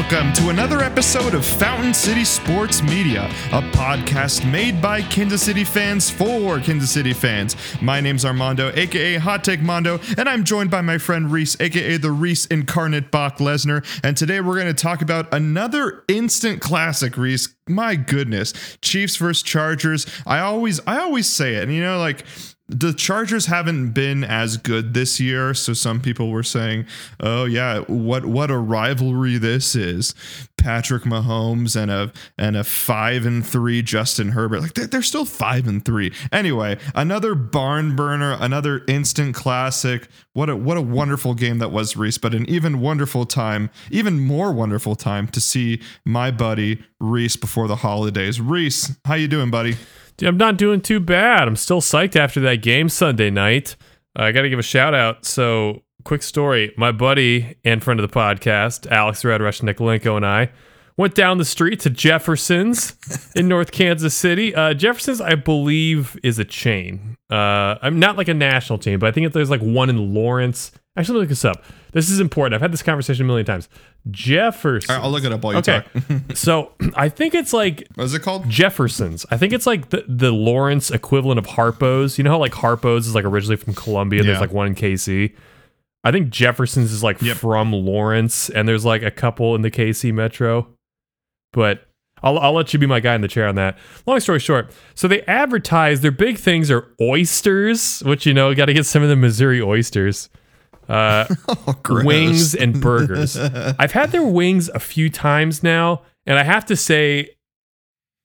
Welcome to another episode of Fountain City Sports Media, a podcast made by Kansas City fans for Kansas City fans. My name's Armando, aka Hot Take Mondo, and I'm joined by my friend Reese, aka the Reese Incarnate Brock Lesnar. And today we're going to talk about another instant classic, Reese. My goodness, Chiefs versus Chargers. I always, I always say it, and you know, like the Chargers haven't been as good this year, so some people were saying, "Oh yeah, what what a rivalry this is." Patrick Mahomes and a and a 5 and 3 Justin Herbert. Like they're, they're still 5 and 3. Anyway, another barn burner, another instant classic. What a what a wonderful game that was Reese, but an even wonderful time, even more wonderful time to see my buddy Reese before the holidays. Reese, how you doing, buddy? Dude, I'm not doing too bad. I'm still psyched after that game Sunday night. Uh, I got to give a shout out. So, quick story my buddy and friend of the podcast, Alex Red Rush Nikolenko, and I went down the street to Jefferson's in North Kansas City. Uh, Jefferson's, I believe, is a chain. Uh, I'm not like a national chain, but I think there's like one in Lawrence. Actually, look this up. This is important. I've had this conversation a million times. Jefferson. I'll look it up while you Okay. talk. so I think it's like What's it called? Jefferson's. I think it's like the, the Lawrence equivalent of Harpo's. You know how like Harpo's is like originally from Columbia. There's like one in KC. I think Jefferson's is like Yep. from Lawrence, and there's like a couple in the KC metro. But I'll, I'll let you be my guy in the chair on that. Long story short, so they advertise their big things are oysters, which you know, got to get some of the Missouri oysters. Uh, Oh, wings and burgers. I've had their wings a few times now, and I have to say,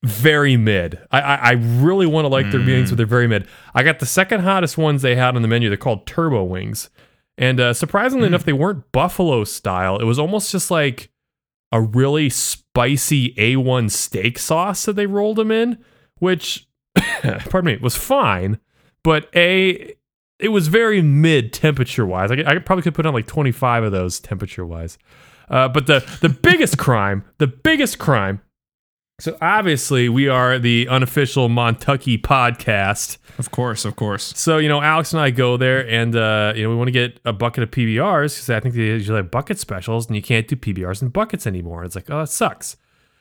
very mid. I I, I really want to like their wings, but they're very mid. I got the second hottest ones they had on the menu. They're called turbo wings, and uh, surprisingly enough, they weren't buffalo style. It was almost just like a really spicy A1 steak sauce that they rolled them in, which, pardon me, was fine. But a it was very mid temperature wise. I, I probably could put on like 25 of those temperature wise. Uh, but the the biggest crime, the biggest crime. So obviously we are the unofficial Montucky podcast. Of course, of course. So you know Alex and I go there, and uh, you know we want to get a bucket of PBRs because I think they usually have bucket specials, and you can't do PBRs in buckets anymore. It's like oh that sucks.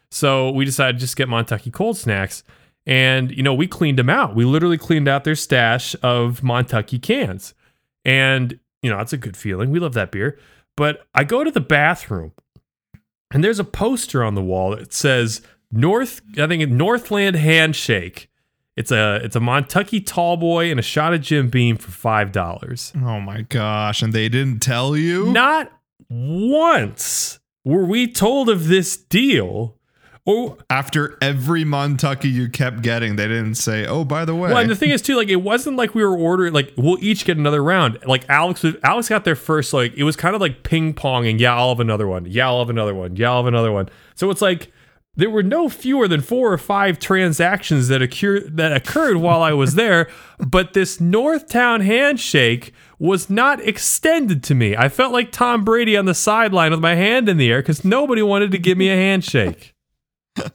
So we decided to just get Montucky cold snacks, and you know we cleaned them out. We literally cleaned out their stash of Montucky cans, and you know that's a good feeling. We love that beer. But I go to the bathroom, and there's a poster on the wall that says North. I think Northland Handshake. It's a it's a Montucky tall boy and a shot of Jim Beam for five dollars. Oh my gosh, and they didn't tell you? Not once were we told of this deal. Or After every Montucky you kept getting, they didn't say, "Oh, by the way." well, and the thing is too, like it wasn't like we were ordering like we'll each get another round. Like Alex Alex got there first, like it was kind of like ping ponging. Yeah, I'll have another one. Yeah, I'll have another one. Yeah, I'll have another one. So it's like there were no fewer than four or five transactions that occurred that occurred while I was there, but this Northtown handshake was not extended to me. I felt like Tom Brady on the sideline with my hand in the air because nobody wanted to give me a handshake.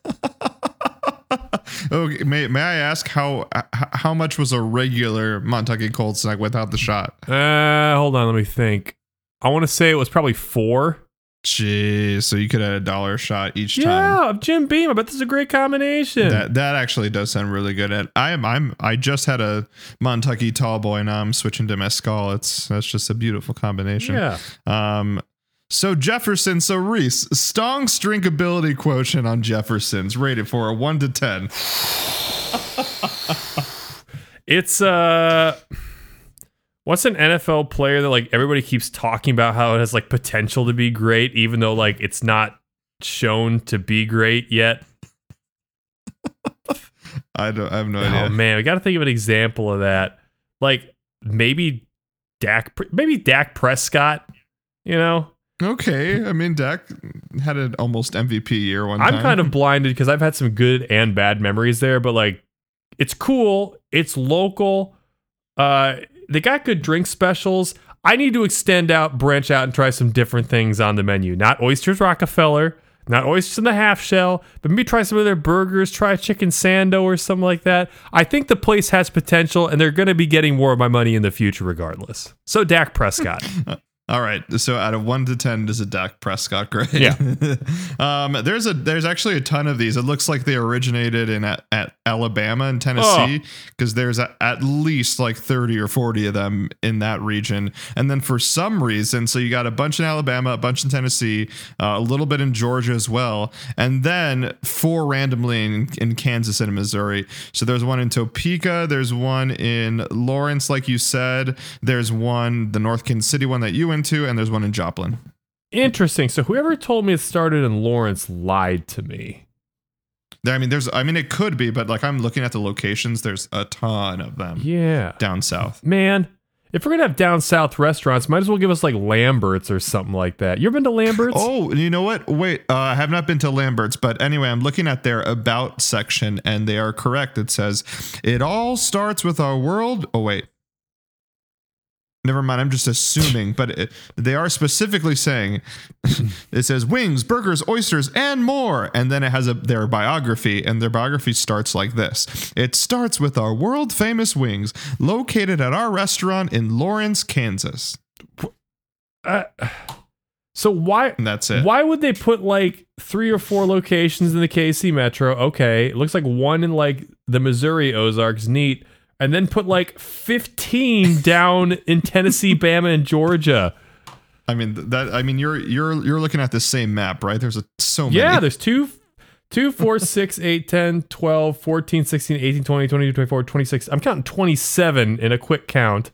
okay, may, may I ask how how much was a regular Montucky cold snack without the shot? Uh, hold on, let me think. I want to say it was probably four. Jeez, so you could add a dollar shot each time. Yeah, Jim Beam. I bet this is a great combination. That that actually does sound really good. And I am I'm I just had a Montucky tall boy. Now I'm switching to mezcal. It's that's just a beautiful combination. yeah. Um, so Jefferson, so Reese, Stong's drinkability quotient on Jefferson's rated for a one to ten. It's uh what's an NFL player that like everybody keeps talking about how it has like potential to be great even though like it's not shown to be great yet. I don't I have no Oh idea. Oh man, we got to think of an example of that. Like maybe Dak maybe Dak Prescott, you know? Okay, I mean Dak had an almost MVP year one I'm time. kind of blinded because I've had some good and bad memories there, but like it's cool, it's local. Uh they got good drink specials. I need to extend out, branch out, and try some different things on the menu. Not oysters Rockefeller, not oysters in the half shell, but maybe try some of their burgers, try a chicken sando or something like that. I think the place has potential and they're gonna be getting more of my money in the future regardless. So Dak Prescott. All right. So out of one to ten, does a Dak Prescott grade? Yeah. um, there's a there's actually a ton of these. It looks like they originated in at, at Alabama and Tennessee because there's a, at least like 30 or 40 of them in that region. And then for some reason, so you got a bunch in Alabama, a bunch in Tennessee, uh, a little bit in Georgia as well, and then four randomly in, in Kansas and Missouri. So there's one in Topeka, there's one in Lawrence, like you said, there's one the North Kansas City one that you went to, and there's one in Joplin. Interesting. So whoever told me it started in Lawrence lied to me. There, I mean, there's, I mean, it could be, but like I'm looking at the locations, there's a ton of them Yeah. down south. Man, if we're gonna have down south restaurants, might as well give us like Lambert's or something like that. You ever been to Lambert's? Oh, you know what? Wait, uh, I have not been to Lambert's, but anyway, I'm looking at their about section, and they are correct. It says it all starts with our world. Oh wait, never mind. I'm just assuming, but it, they are specifically saying it says wings, burgers, oysters, and more, and then it has a their biography, and their biography starts like this. It starts with our world famous wings, located at our restaurant in Lawrence, Kansas. Uh, so why And that's it. why would they put like three or four locations in the KC Metro? Okay, it looks like one in like the Missouri Ozarks, neat, and then put like fifteen down in Tennessee, Bama, and Georgia. I mean that. I mean you're you're you're looking at the same map, right? There's a, so many. Yeah, there's two, two, four, six, eight, 10, 12, 14, 16, 18, 20, 22, 24, 26. I'm counting 27 in a quick count.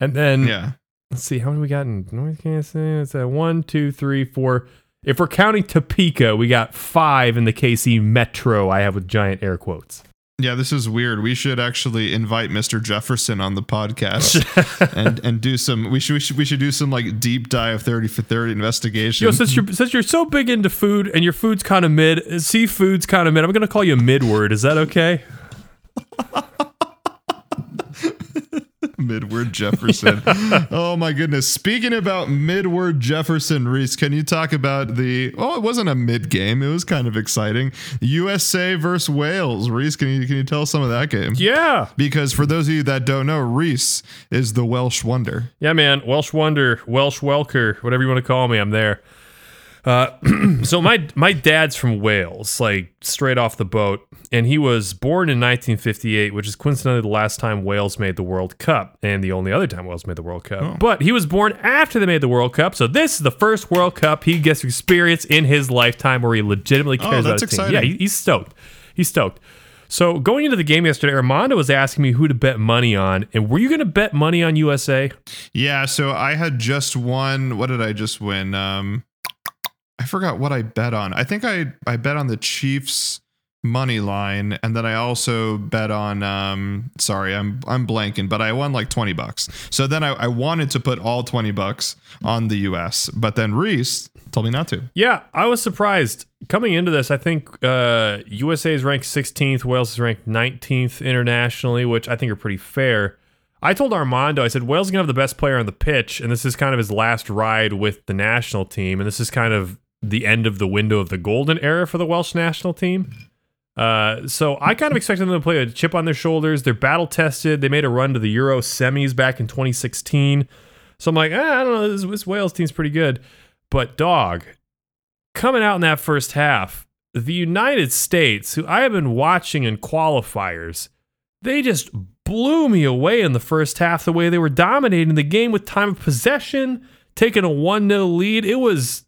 And then yeah. let's see, how many we got in North Kansas? It's a one, two, three, four. If we're counting Topeka, we got five in the KC Metro. I have with giant air quotes. Yeah, this is weird. We should actually invite Mr. Jefferson on the podcast and and do some. We should we should we should do some like deep dive thirty for thirty investigation. Yo, since you're since you're so big into food and your food's kind of mid, seafood's kind of mid, I'm gonna call you Midward. Is that okay? Midward Jefferson. oh my goodness. Speaking about Midward Jefferson, Reese, can you talk about the? Oh, it wasn't a mid game. It was kind of exciting. USA versus Wales. Reese, can you can you tell us some of that game? Yeah. Because for those of you that don't know, Reese is the Welsh wonder. Yeah, man. Welsh Wonder, Welsh Welker, whatever you want to call me, I'm there. Uh, so my my dad's from Wales, like straight off the boat, and he was born in 1958, which is coincidentally the last time Wales made the World Cup, and the only other time Wales made the World Cup. But he was born after they made the World Cup, so this is the first World Cup he gets to experience in his lifetime where he legitimately cares about that's his team. Yeah, he- he's stoked. He's stoked. So going into the game yesterday, Armando was asking me who to bet money on, and were you going to bet money on USA? Yeah, so I had just won. What did I just win? Um, I forgot what I bet on. I think I I bet on the Chiefs money line, and then I also bet on. Um, sorry, I'm I'm blanking, but I won like twenty bucks. So then I, I wanted to put all twenty bucks on the U.S., but then Reese told me not to. Yeah, I was surprised coming into this. I think uh, USA is ranked 16th, Wales is ranked 19th internationally, which I think are pretty fair. I told Armando, I said Wales is gonna have the best player on the pitch, and this is kind of his last ride with the national team, and this is kind of the end of the window of the golden era for the Welsh national team. Uh, so I kind of expected them to play a chip on their shoulders. They're battle tested. They made a run to the Euro semis back in 2016. So I'm like, eh, I don't know, this, this Wales team's pretty good. But dog, coming out in that first half, the United States, who I have been watching in qualifiers, they just blew me away in the first half the way they were dominating the game with time of possession, taking a 1 0 lead. It was,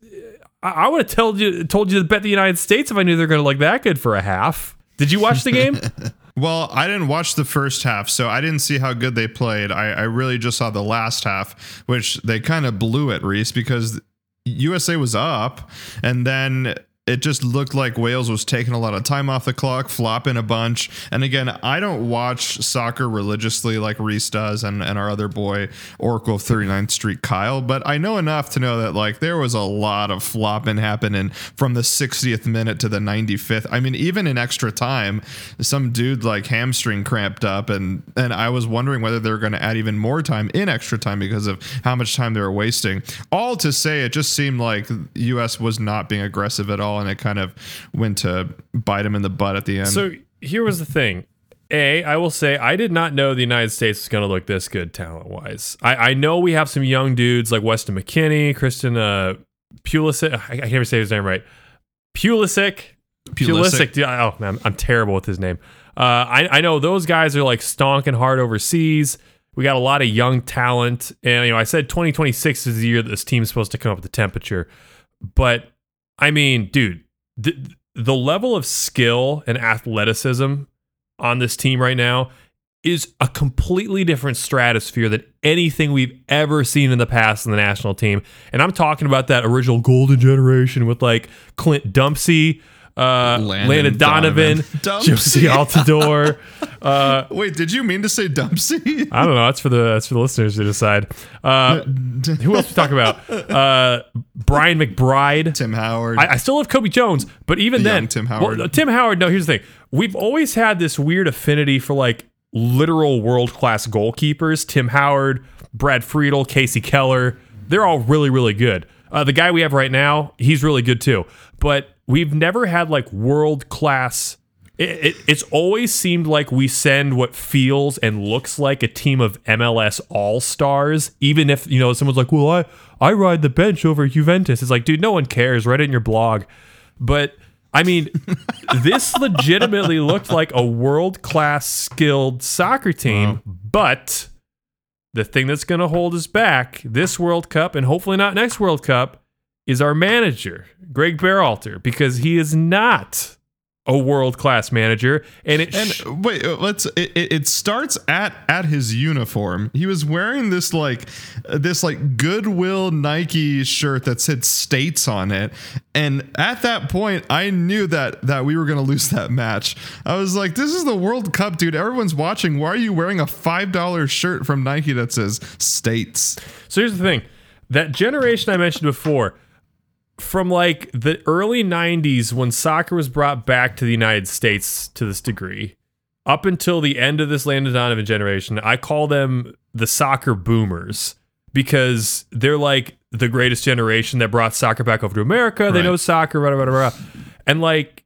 I, would have told you, told you to bet the United States if I knew they were going to look that good for a half. Did you watch the game? Well, I didn't watch the first half, so I didn't see how good they played. I, I really just saw the last half, which they kind of blew it, Reese, because USA was up, and then it just looked like Wales was taking a lot of time off the clock, flopping a bunch. And again, I don't watch soccer religiously like Reese does and, and our other boy, Oracle of 39th Street, Kyle, but I know enough to know that like there was a lot of flopping happening from the 60th minute to the 95th. I mean, even in extra time, some dude like hamstring cramped up, and, and I was wondering whether they were going to add even more time in extra time because of how much time they were wasting. All to say, it just seemed like US was not being aggressive at all, and it kind of went to bite him in the butt at the end. So here was the thing. A, I will say I did not know the United States was going to look this good talent wise. I, I know we have some young dudes like Weston McKennie, Christian uh, Pulisic. I, I can't even say his name right. Pulisic. Pulisic. Pulisic. Oh man, I'm terrible with his name. Uh, I, I know those guys are like stonking hard overseas. We got a lot of young talent, and you know I said 2026 is the year that this team is supposed to come up with the temperature. But I mean, dude, the, the level of skill and athleticism on this team right now is a completely different stratosphere than anything we've ever seen in the past in the national team. And I'm talking about that original golden generation with like Clint Dempsey, uh, Landon Landon, Donovan, Donovan. Jozy Altidore. uh, Wait, did you mean to say Dumpsy? I don't know. That's for the that's for the listeners to decide. Uh, who else we talk about? Uh, Brian McBride. Tim Howard. I, I still love Cobi Jones, but even The then, Tim Howard. Well, Tim Howard. No, here's the thing: we've always had this weird affinity for like literal world class goalkeepers. Tim Howard, Brad Friedel, Kasey Keller. They're all really, really good. Uh, the guy we have right now, he's really good too. But we've never had like world class. It, it, it's always seemed like we send what feels and looks like a team of MLS all stars, even if you know someone's like, "Well, I I ride the bench over Juventus." It's like, dude, no one cares. Write it in your blog. But I mean, this legitimately looked like a world class skilled soccer team, uh-huh. but the thing that's going to hold us back this World Cup and hopefully not next World Cup is our manager, Greg Berhalter, because he is not a world class manager. And it and sh- wait, uh, let's. It, it it starts at at his uniform. He was wearing this like uh, this like Goodwill Nike shirt that said States on it, and at that point, I knew that that we were gonna lose that match. I was like, "This is the World Cup, dude. Everyone's watching. Why are you wearing a five dollar shirt from Nike that says States?" So here's the thing that generation I mentioned before, from like the early 90s when soccer was brought back to the United States to this degree, up until the end of this Landon Donovan generation, I call them the soccer boomers because they're like the greatest generation that brought soccer back over to America. They Right. know soccer, blah, blah, blah, blah. And like,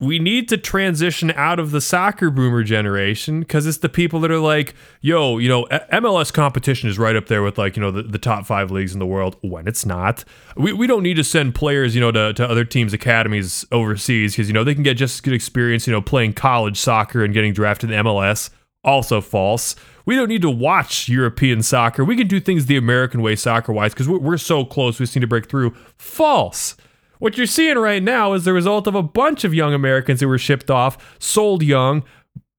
we need to transition out of the soccer boomer generation because it's the people that are like, yo, you know, MLS competition is right up there with like, you know, the, the top five leagues in the world when it's not. We, we don't need to send players, you know, to, to other teams' academies overseas because, you know, they can get just good experience, you know, playing college soccer and getting drafted in MLS. Also false. We don't need to watch European soccer. We can do things the American way soccer wise because we're, we're so close. We just need to break through. False. What you're seeing right now is the result of a bunch of young Americans who were shipped off, sold young,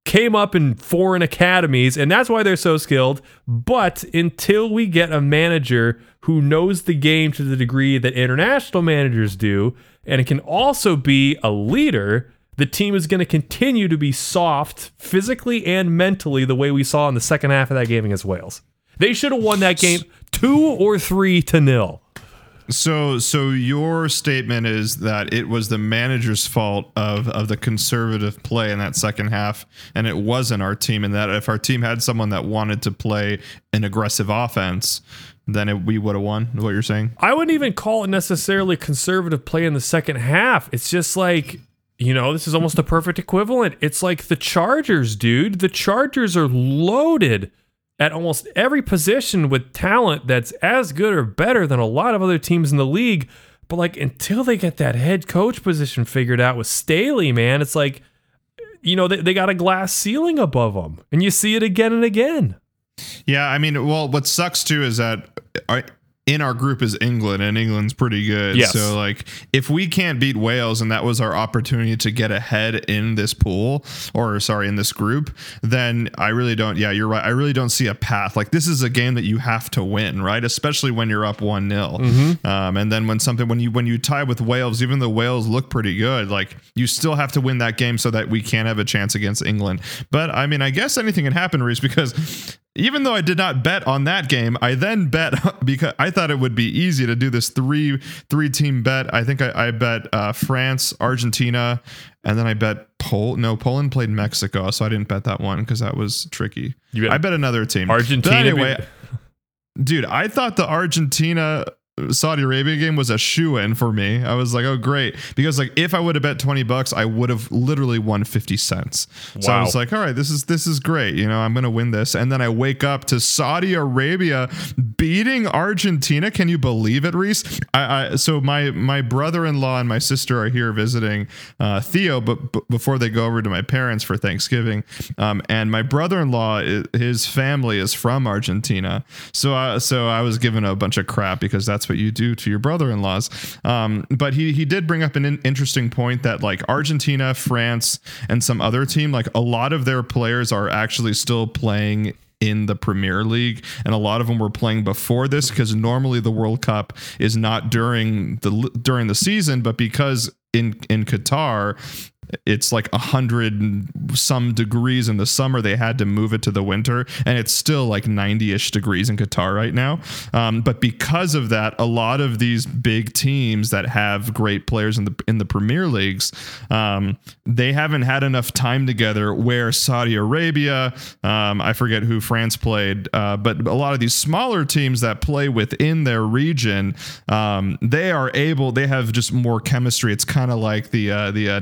came up in foreign academies, and that's why they're so skilled. But until we get a manager who knows the game to the degree that international managers do, and it can also be a leader, the team is going to continue to be soft physically and mentally the way we saw in the second half of that game against Wales. They should have won that game two or three to nil. So, so your statement is that it was the manager's fault of of the conservative play in that second half, and it wasn't our team. And that if our team had someone that wanted to play an aggressive offense, then it, we would have won. What you're saying? I wouldn't even call it necessarily conservative play in the second half. It's just like, you know, this is almost a perfect equivalent. It's like the Chargers, dude. The Chargers are loaded at almost every position with talent that's as good or better than a lot of other teams in the league. But like until they get that head coach position figured out with Staley, man, it's like, you know, they, they got a glass ceiling above them. And you see it again and again. Yeah, I mean, well, what sucks too is that our, in our group is England, and England's pretty good. Yes. So, like, if we can't beat Wales, and that was our opportunity to get ahead in this pool, or sorry, in this group, then I really don't. Yeah, you're right. I really don't see a path. Like, this is a game that you have to win, right? Especially when you're up one 0 um, and then when something when you when you tie with Wales, even though Wales look pretty good, like you still have to win that game so that we can have a chance against England. But I mean, I guess anything can happen, Reese, because even though I did not bet on that game, I then bet because I thought it would be easy to do this three three team bet. I think I, I bet uh, France, Argentina, and then I bet Pol. No, Poland played Mexico, so I didn't bet that one because that was tricky. You bet I bet another team. Argentina But be- dude, I thought the Argentina Saudi Arabia game was a shoe in for me. I was like, oh great, because like if I would have bet twenty bucks, I would have literally won fifty cents. So I was like, all right, this is this is great. You know, I'm gonna win this, and then I wake up to Saudi Arabia beating Argentina. Can you believe it, Reese? I, I so my my brother-in-law and my sister are here visiting uh, Theo, but, but before they go over to my parents for Thanksgiving, um, and my brother-in-law, his family is from Argentina, so I, so I was given a bunch of crap because that's what you do to your brother-in-laws. Um, but he he did bring up an in- interesting point that like Argentina, France, and some other team, like a lot of their players are actually still playing in the Premier League, and a lot of them were playing before this because normally the World Cup is not during the during the season, but because in in Qatar it's like a hundred some degrees in the summer. They had to move it to the winter, and it's still like 90 ish degrees in Qatar right now. Um, but because of that, a lot of these big teams that have great players in the in the Premier Leagues, um, they haven't had enough time together. Where Saudi Arabia, um, I forget who France played, uh, but a lot of these smaller teams that play within their region, um, they are able. They have just more chemistry. It's kind of like the uh, the uh,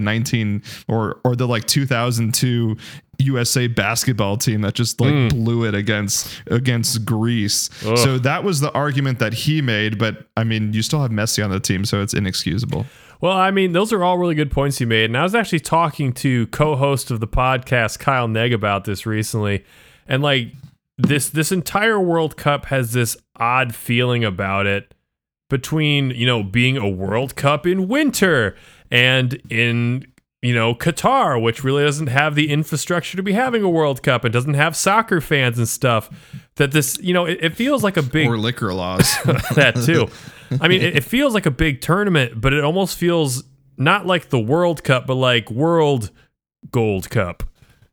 19 or or the like 2002 USA basketball team that just like mm. blew it against against Greece. Ugh. So that was the argument that he made, but I mean, you still have Messi on the team, so it's inexcusable. Well, I mean, those are all really good points you made. And I was actually talking to co-host of the podcast, Kyle Neg about this recently. And like this this entire World Cup has this odd feeling about it between, you know, being a World Cup in winter and in you know, Qatar, which really doesn't have the infrastructure to be having a World Cup and doesn't have soccer fans and stuff. That this, you know, it, it feels like a big Or liquor laws. that too. I mean, it, it feels like a big tournament, but it almost feels not like the World Cup, but like World Gold Cup.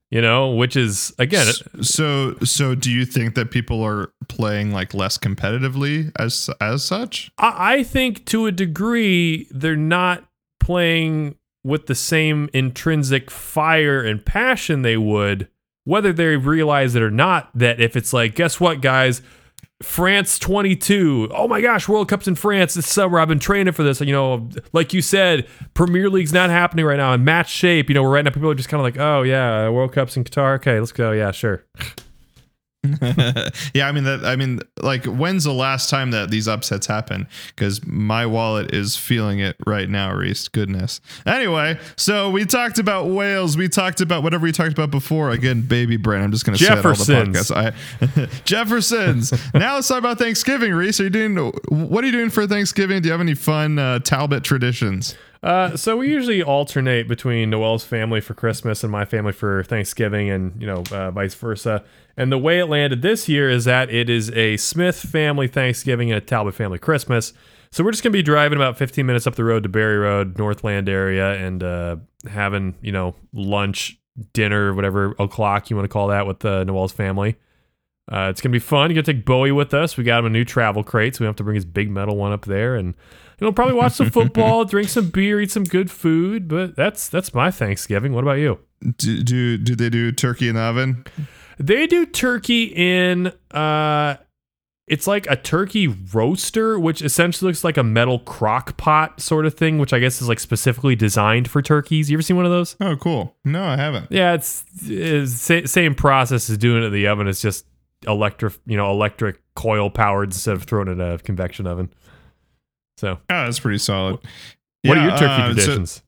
You know, which is again, so so do you think that people are playing like less competitively as as such? I, I think to a degree they're not playing with the same intrinsic fire and passion they would, whether they realize it or not. That if it's like, guess what, guys, France 22. Oh my gosh, World Cup's in France this summer. I've been training for this. You know, like you said, Premier League's not happening right now in match shape. You know, right now people are just kind of like, oh yeah, World Cup's in Qatar. Okay, let's go. Yeah, sure. yeah, I mean that. I mean, like, when's the last time that these upsets happen? Because my wallet is feeling it right now, Reese. Goodness. Anyway, so we talked about Wales. We talked about whatever we talked about before. Again, baby brain. I'm just going to say all the podcasts. I, Jeffersons. now let's talk about Thanksgiving, Reese. Are you doing? What are you doing for Thanksgiving? Do you have any fun uh, Talbot traditions? Uh, so we usually alternate between Noel's family for Christmas and my family for Thanksgiving, and you know, uh, vice versa. And the way it landed this year is that it is a Smith family Thanksgiving and a Talbot family Christmas. So we're just gonna be driving about 15 minutes up the road to Berry Road, Northland area, and uh, having you know lunch, dinner, whatever o'clock you want to call that with uh, Noel's family. Uh, it's gonna be fun. You're gonna take Bowie with us. We got him a new travel crate, so we have to bring his big metal one up there, and you know probably watch some football, drink some beer, eat some good food. But that's that's my Thanksgiving. What about you? Do do, do they do turkey in the oven? They do turkey in uh, it's like a turkey roaster, which essentially looks like a metal crock pot sort of thing, which I guess is like specifically designed for turkeys. You ever seen one of those? Oh, cool. No, I haven't. Yeah, it's, it's same process as doing it in the oven. It's just electric, you know, electric coil powered instead of throwing it in a convection oven. So, Oh, that's pretty solid. what are your turkey uh, so- traditions?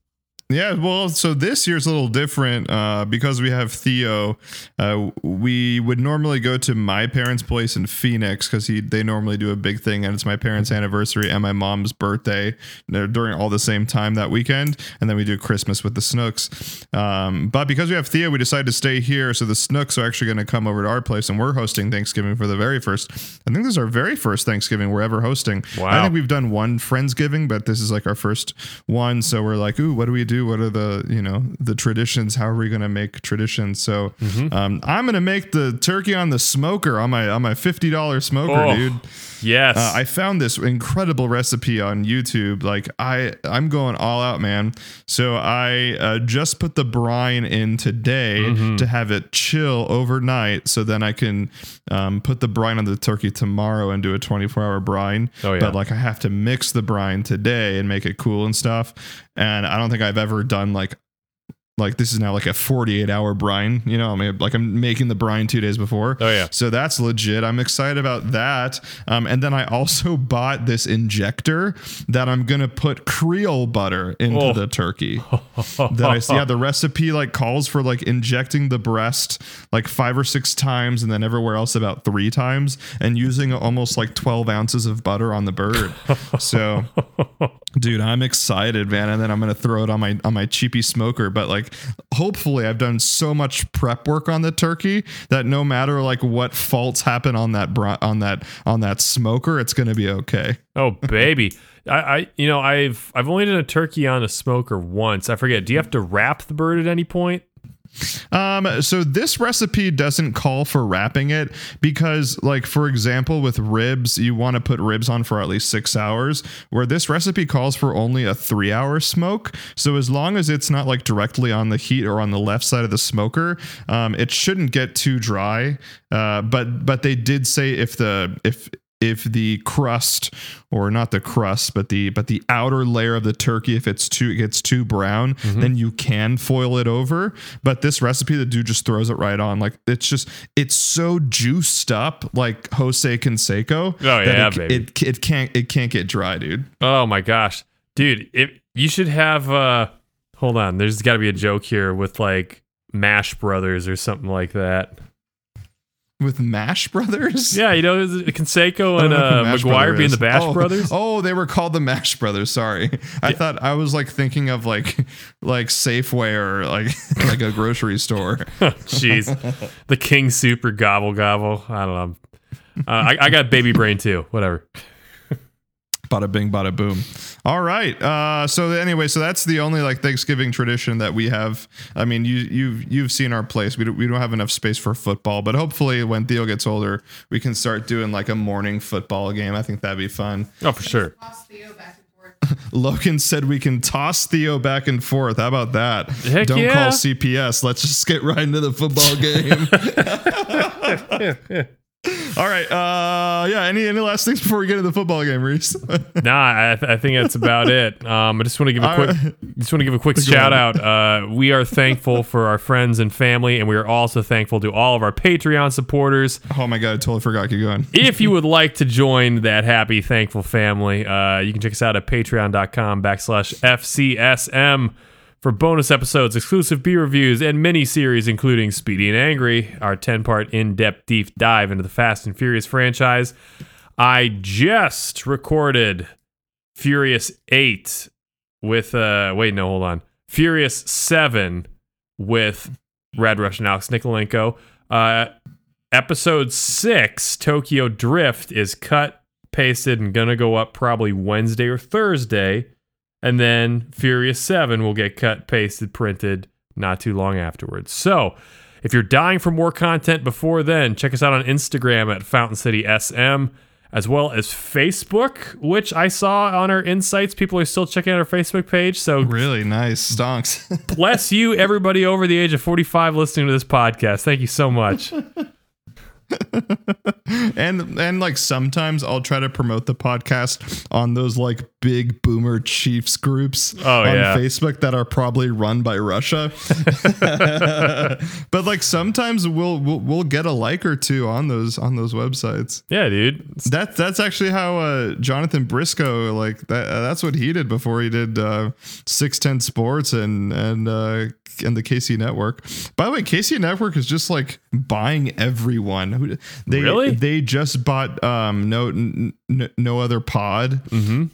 Yeah, well, so this year's a little different uh, because we have Theo. Uh, we would normally go to my parents' place in Phoenix because he they normally do a big thing, and it's my parents' anniversary and my mom's birthday They're during all the same time that weekend, and then we do Christmas with the Snooks. Um, but because we have Theo, we decided to stay here, so the Snooks are actually going to come over to our place, and we're hosting Thanksgiving for the very first. I think this is our very first Thanksgiving we're ever hosting. Wow! I think we've done one Friendsgiving, but this is like our first one. So we're like, ooh, what do we do? What are the, you know, the traditions? How are we going to make traditions? So um, I'm going to make the turkey on the smoker on my, on my $50 smoker, Oh. dude. Yes. Uh, I found this incredible recipe on YouTube. Like I, I'm going all out, man. So I uh, just put the brine in today Mm-hmm. to have it chill overnight, so then I can um, put the brine on the turkey tomorrow and do a 24 hour brine. Oh, yeah. But like I have to mix the brine today and make it cool and stuff. And I don't think I've ever done like like this is now like a 48 hour brine you know i mean like i'm making the brine two days before Oh, yeah. so that's legit i'm excited about that um, and then i also bought this injector that i'm gonna put creole butter into Oh. the turkey that I see. Yeah, the recipe like calls for like injecting the breast like five or six times and then everywhere else about three times and using almost like 12 ounces of butter on the bird. So, dude, I'm excited, man. And then I'm going to throw it on my, on my cheapy smoker. But like, hopefully I've done so much prep work on the turkey that no matter like what faults happen on that, on that, on that smoker, it's going to be okay. Oh baby, I, I you know I've I've only done a turkey on a smoker once. I forget. Do you have to wrap the bird at any point? Um, so this recipe doesn't call for wrapping it because, like, for example, with ribs, you want to put ribs on for at least six hours, where this recipe calls for only a three hour smoke. So as long as it's not like directly on the heat or on the left side of the smoker, um, it shouldn't get too dry. Uh, but but they did say if the if if the crust or not the crust but the but the outer layer of the turkey if it's too it gets too brown then you can foil it over but this recipe the dude just throws it right on like it's just it's so juiced up like Jose Canseco Oh, yeah, it, baby. it it can't it can't get dry dude Oh my gosh, dude! If you should have, uh hold on. There's got to be a joke here with like Mash Brothers or something like that. With Mash Brothers Yeah, you know Canseco and I don't know uh, McGwire being the Bash oh, Brothers. Oh, they were called the Mash Brothers. Sorry, I thought I was like thinking of like like Safeway or like like a grocery store. Jeez, the King Super Gobble Gobble. I don't know. Uh, I, I got baby brain too. Whatever. Bada bing, bada boom. All right. Uh, so anyway, so that's the only like Thanksgiving tradition that we have. I mean, you you've you've seen our place. We don't, we don't have enough space for football, but hopefully when Theo gets older, we can start doing like a morning football game. I think that'd be fun. Oh, for sure. Toss Theo back and forth. Logan said we can toss Theo back and forth. How about that? Heck Don't yeah. call CPS. Let's just get right into the football game. All right. Uh, yeah. Any any last things before we get into the football game, Reese? Nah, I, th- I think that's about it. Um, I just want to give a quick, right. just want to give a quick shout out. Uh, we are thankful for our friends and family, and we are also thankful to all of our Patreon supporters. oh my god, I totally forgot. Keep going. If you would like to join that happy, thankful family, uh, you can check us out at patreon.com backslash FCSM for bonus episodes, exclusive beer reviews, and mini series, including Speedy and Angry, our 10 part in depth deep dive into the Fast and Furious franchise. I just recorded Furious 8 with, uh, wait, no, hold on. Furious 7 with Red Russian Alex Nikolenko. Uh, episode six, Tokyo Drift, is cut, pasted, and gonna go up probably Wednesday or Thursday. And then Furious 7 will get cut, pasted, printed not too long afterwards. So if you're dying for more content before then, check us out on Instagram at Fountain City SM, as well as Facebook, which I saw on our insights. People are still checking out our Facebook page. So Really nice stonks. bless you, everybody over the age of 45 listening to this podcast. Thank you so much. and and like sometimes I'll try to promote the podcast on those like big boomer chiefs groups Oh, on yeah. Facebook that are probably run by Russia. but like sometimes we'll, we'll we'll get a like or two on those on those websites. Yeah, dude. That's that's actually how uh, Jonathan Briscoe like that. Uh, that's what he did before he did uh, Six Ten Sports and and uh, and the KC Network. By the way, KC Network is just like buying everyone. They Really? they just bought um no n- n- no other pod. Mm-hmm.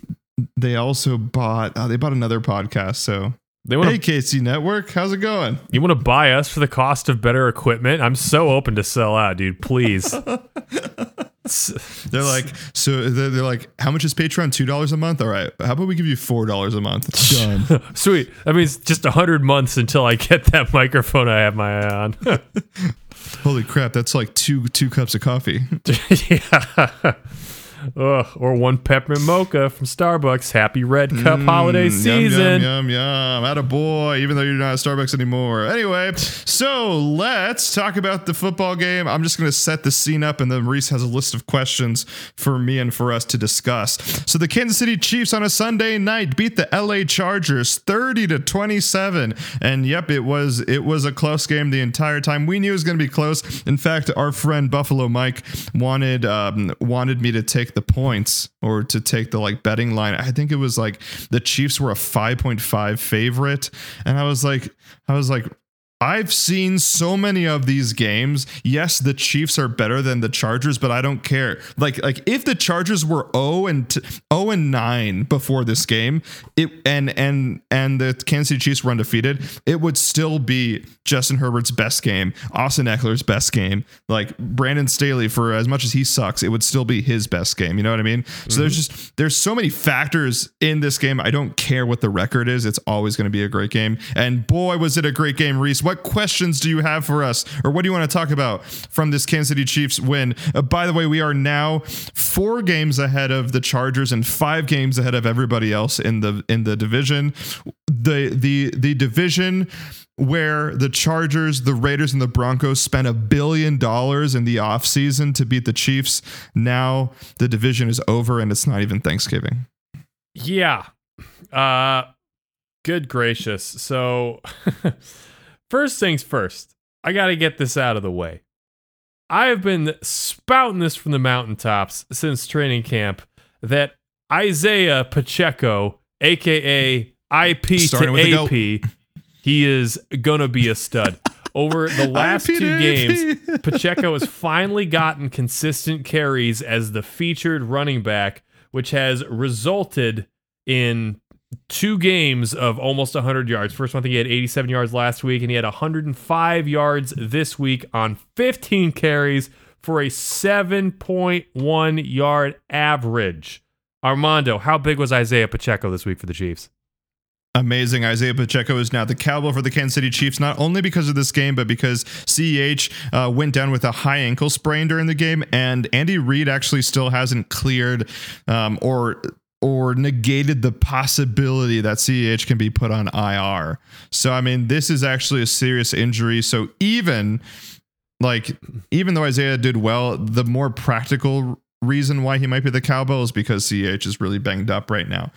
They also bought uh, they bought another podcast. So They want hey KC Network, how's it going? you want to buy us for the cost of better equipment? I'm so open to sell out, dude. Please. S- They're like so they're, they're like how much is Patreon? Two dollars a month. All right, how about we give you four dollars a month? Done. Sweet. That means just a hundred months until I get that microphone I have my eye on. Holy crap, that's like two two cups of coffee. yeah. Ugh, or one peppermint mocha from Starbucks. Happy Red Cup Mm, holiday yum, season. Yum, yum, yum. At a boy, even though you're not at Starbucks anymore. Anyway, so let's talk about the football game. I'm just going to set the scene up, and then Reese has a list of questions for me and for us to discuss. So the Kansas City Chiefs on a Sunday night beat the LA Chargers 30 to 27, and yep, it was it was a close game the entire time. We knew it was going to be close. In fact, our friend Buffalo Mike wanted um, wanted me to take the points or to take the like betting line. I think it was like the Chiefs were a 5.5 favorite and I was like I was like I've seen so many of these games. Yes, the Chiefs are better than the Chargers, but I don't care. Like like if the Chargers were 0 and t- 0 and 9 before this game, it and and and the Kansas City Chiefs were undefeated, it would still be Justin Herbert's best game, Austin Ekeler's best game. Like Brandon Staley for as much as he sucks, it would still be his best game, you know what I mean? So there's mm-hmm. just there's so many factors in this game. I don't care what the record is. It's always going to be a great game. And boy, was it a great game, Reese. What questions do you have for us, or what do you want to talk about from this Kansas City Chiefs win? Uh, by the way, we are now four games ahead of the Chargers and five games ahead of everybody else in the in the division. The the the division where the Chargers, the Raiders, and the Broncos spent a billion dollars in the offseason to beat the Chiefs. Now the division is over and it's not even Thanksgiving. Yeah. Uh good gracious. So first things first. I got to get this out of the way. I have been spouting this from the mountaintops since training camp that Isaiah Pacheco, aka IP Starting to AP, he is gonna be a stud. Over the last IP two games, Pacheco has finally gotten consistent carries as the featured running back, which has resulted in two games of almost 100 yards. First one, I think he had 87 yards last week, and he had 105 yards this week on 15 carries for a 7.1 yard average. Armando, how big was Isaiah Pacheco this week for the Chiefs? Amazing. Isaiah Pacheco is now the cowboy for the Kansas City Chiefs, not only because of this game, but because CEH uh, went down with a high ankle sprain during the game, and Andy Reid actually still hasn't cleared um, or or negated the possibility that CEH can be put on IR. So I mean, this is actually a serious injury. So even like even though Isaiah did well, the more practical reason why he might be the cowbell is because CH is really banged up right now.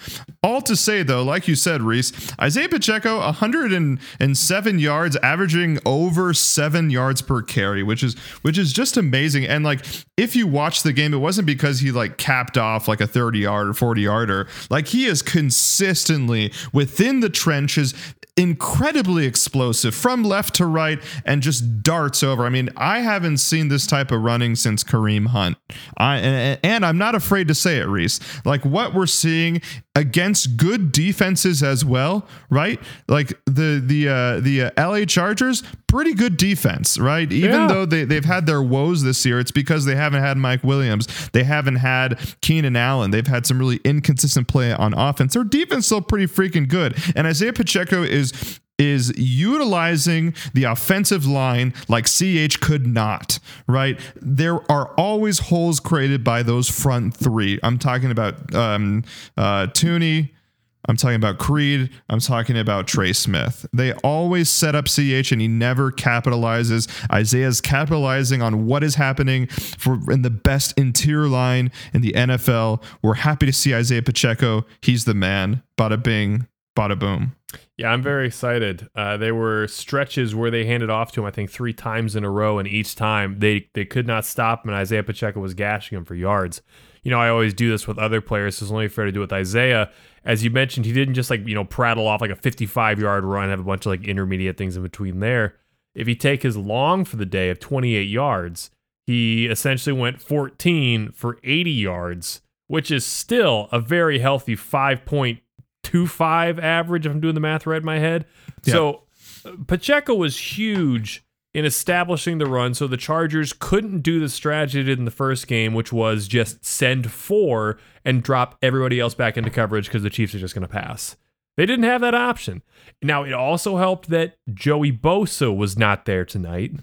All to say though, like you said, Reese, Isaiah Pacheco, 107 yards, averaging over seven yards per carry, which is which is just amazing. And like if you watch the game, it wasn't because he like capped off like a 30 yard or 40 yarder. Like he is consistently within the trenches incredibly explosive from left to right and just darts over. I mean, I haven't seen this type of running since Kareem Hunt. I and I'm not afraid to say it, Reese. Like what we're seeing against good defenses as well, right? Like the the uh, the uh, LA Chargers, pretty good defense, right? Even Yeah. though they they've had their woes this year, it's because they haven't had Mike Williams, they haven't had Keenan Allen, they've had some really inconsistent play on offense. Their defense still pretty freaking good, and Isaiah Pacheco is is utilizing the offensive line like CH could not, right? There are always holes created by those front three. I'm talking about um, uh, Thuney. I'm talking about Creed. I'm talking about Trey Smith. They always set up CH and he never capitalizes. Isaiah's capitalizing on what is happening for in the best interior line in the NFL. We're happy to see Isaiah Pacheco. He's the man. Bada bing, bada boom. Yeah, I'm very excited. Uh, there were stretches where they handed off to him, I think, three times in a row, and each time they they could not stop him, and Isaiah Pacheco was gashing him for yards. You know, I always do this with other players. So it's only fair to do it with Isaiah. As you mentioned, he didn't just like you know prattle off like a 55 yard run, have a bunch of like intermediate things in between there. If you take his long for the day of 28 yards, he essentially went 14 for 80 yards, which is still a very healthy 5.25 average if I'm doing the math right in my head. Yeah. So uh, Pacheco was huge in establishing the run so the Chargers couldn't do the strategy they did in the first game, which was just send four and drop everybody else back into coverage because the Chiefs are just going to pass. They didn't have that option. Now, it also helped that Joey Bosa was not there tonight,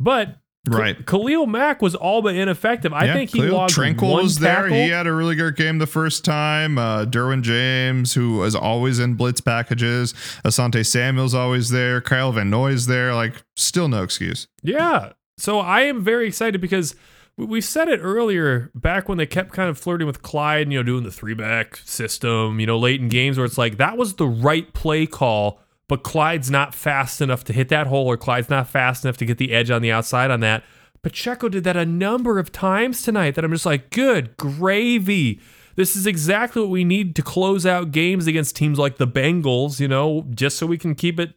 but Right. Khalil Mack was all but ineffective. I Yeah, think he Khalil logged Tranquil one was there. tackle. He had a really good game the first time. Uh, Derwin James, who is always in blitz packages. Asante Samuel's always there. Kyle Van Noy's there. Like, still no excuse. Yeah. So I am very excited because we- we said it earlier back when they kept kind of flirting with Clyde, you know, doing the three back system, you know, late in games where it's like that was the right play call, but Clyde's not fast enough to hit that hole or Clyde's not fast enough to get the edge on the outside on that. Pacheco did that a number of times tonight that I'm just like, good gravy. This is exactly what we need to close out games against teams like the Bengals, you know, just so we can keep it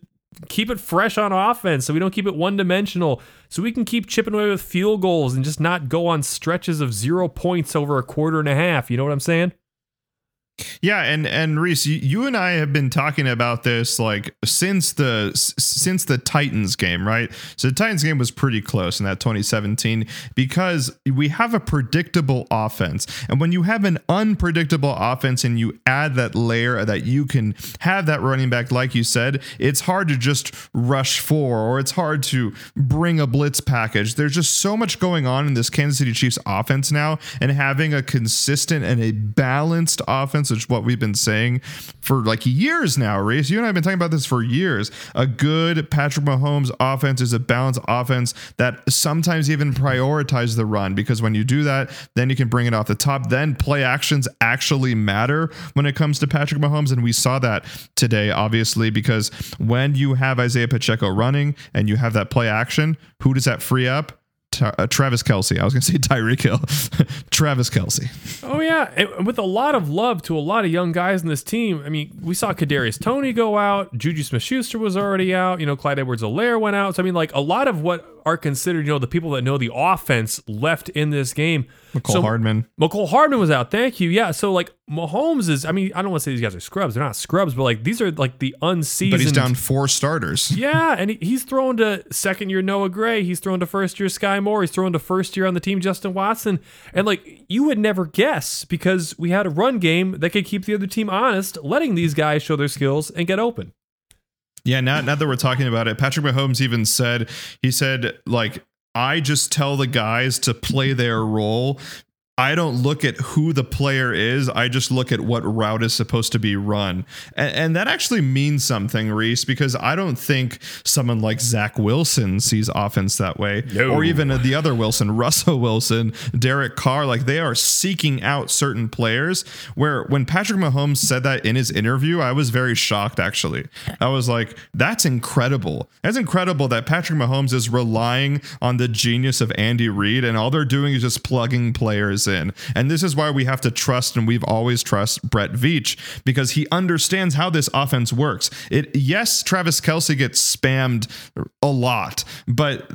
keep it fresh on offense so we don't keep it one dimensional so we can keep chipping away with field goals and just not go on stretches of zero points over a quarter and a half you know what i'm saying Yeah, and and Reese, you, you and I have been talking about this like since the since the Titans game, right? So the Titans game was pretty close in that 2017 because we have a predictable offense, and when you have an unpredictable offense and you add that layer that you can have that running back, like you said, it's hard to just rush for or it's hard to bring a blitz package. There's just so much going on in this Kansas City Chiefs offense now, and having a consistent and a balanced offense, which is what we've been saying for like years now, Reese. You and I have been talking about this for years. A good Patrick Mahomes offense is a balanced offense that sometimes even prioritizes the run because when you do that, then you can bring it off the top. Then play actions actually matter when it comes to Patrick Mahomes. And we saw that today, obviously, because when you have Isaiah Pacheco running and you have that play action, who does that free up? Ta- uh, Travis Kelce. I was going to say Tyreek Hill. Travis Kelce. oh yeah with a lot of love to a lot of young guys in this team i mean we saw kadarius toney go out juju smith-schuster was already out you know clyde edwards-helaire went out so i mean like a lot of what are considered you know the people that know the offense left in this game Cole So- Hardman. Mecole Hardman was out. Thank you. Yeah. So like Mahomes is. I mean, I don't want to say these guys are scrubs. They're not scrubs, but like these are like the unseasoned. But he's down four starters. Yeah, and he, he's thrown to second year Noah Gray. He's thrown to first year Skyy Moore. He's thrown to first year on the team Justin Watson. And like you would never guess because we had a run game that could keep the other team honest, letting these guys show their skills and get open. Yeah, now, now that we're talking about it, Patrick Mahomes even said, he said, like, I just tell the guys to play their role. I don't look at who the player is. I just look at what route is supposed to be run. And, and that actually means something, Reese, because I don't think someone like Zach Wilson sees offense that way. No. Or even the other Wilson, Russell Wilson, Derek Carr. Like they are seeking out certain players. Where when Patrick Mahomes said that in his interview, I was very shocked, actually. I was like, that's incredible. That's incredible that Patrick Mahomes is relying on the genius of Andy Reid and all they're doing is just plugging players in. And this is why we have to trust and we've always trust Brett Veach because he understands how this offense works. It yes, Travis Kelce gets spammed a lot, but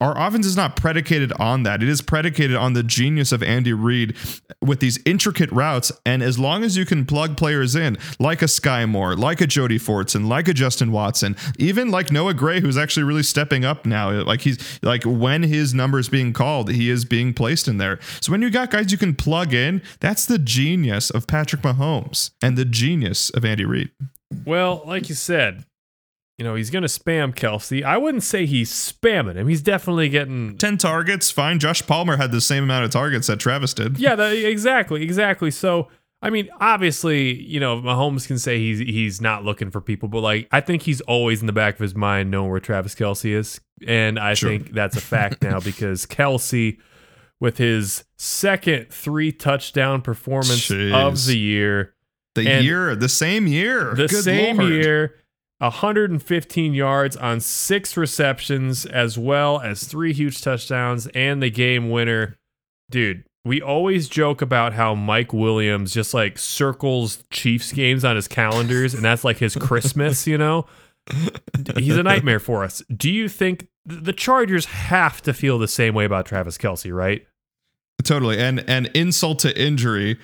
our offense is not predicated on that. It is predicated on the genius of Andy Reid with these intricate routes. And as long as you can plug players in, like a Skyy Moore, like a Jody Fortson, like a Justin Watson, even like Noah Gray, who's actually really stepping up now. Like he's like when his number is being called, he is being placed in there. So when you got guys you can plug in, that's the genius of Patrick Mahomes and the genius of Andy Reid. Well, like you said, you know, he's going to spam Kelce. I wouldn't say he's spamming him. He's definitely getting 10 targets, fine. Josh Palmer had the same amount of targets that Travis did. Yeah, that, exactly, exactly. So, I mean, obviously, you know, Mahomes can say he's he's not looking for people, but like, I think he's always in the back of his mind knowing where Travis Kelce is, and I Sure. think that's a fact now because Kelce, with his second three touchdown performance Jeez. of the year, The year, the same year. the Good same Lord. year. 115 yards on six receptions, as well as three huge touchdowns and the game winner. Dude, we always joke about how Mike Williams just like circles Chiefs games on his calendars, and that's like his Christmas, you know? He's a nightmare for us. Do you think the Chargers have to feel the same way about Travis Kelce, right? Totally. And and insult to injury.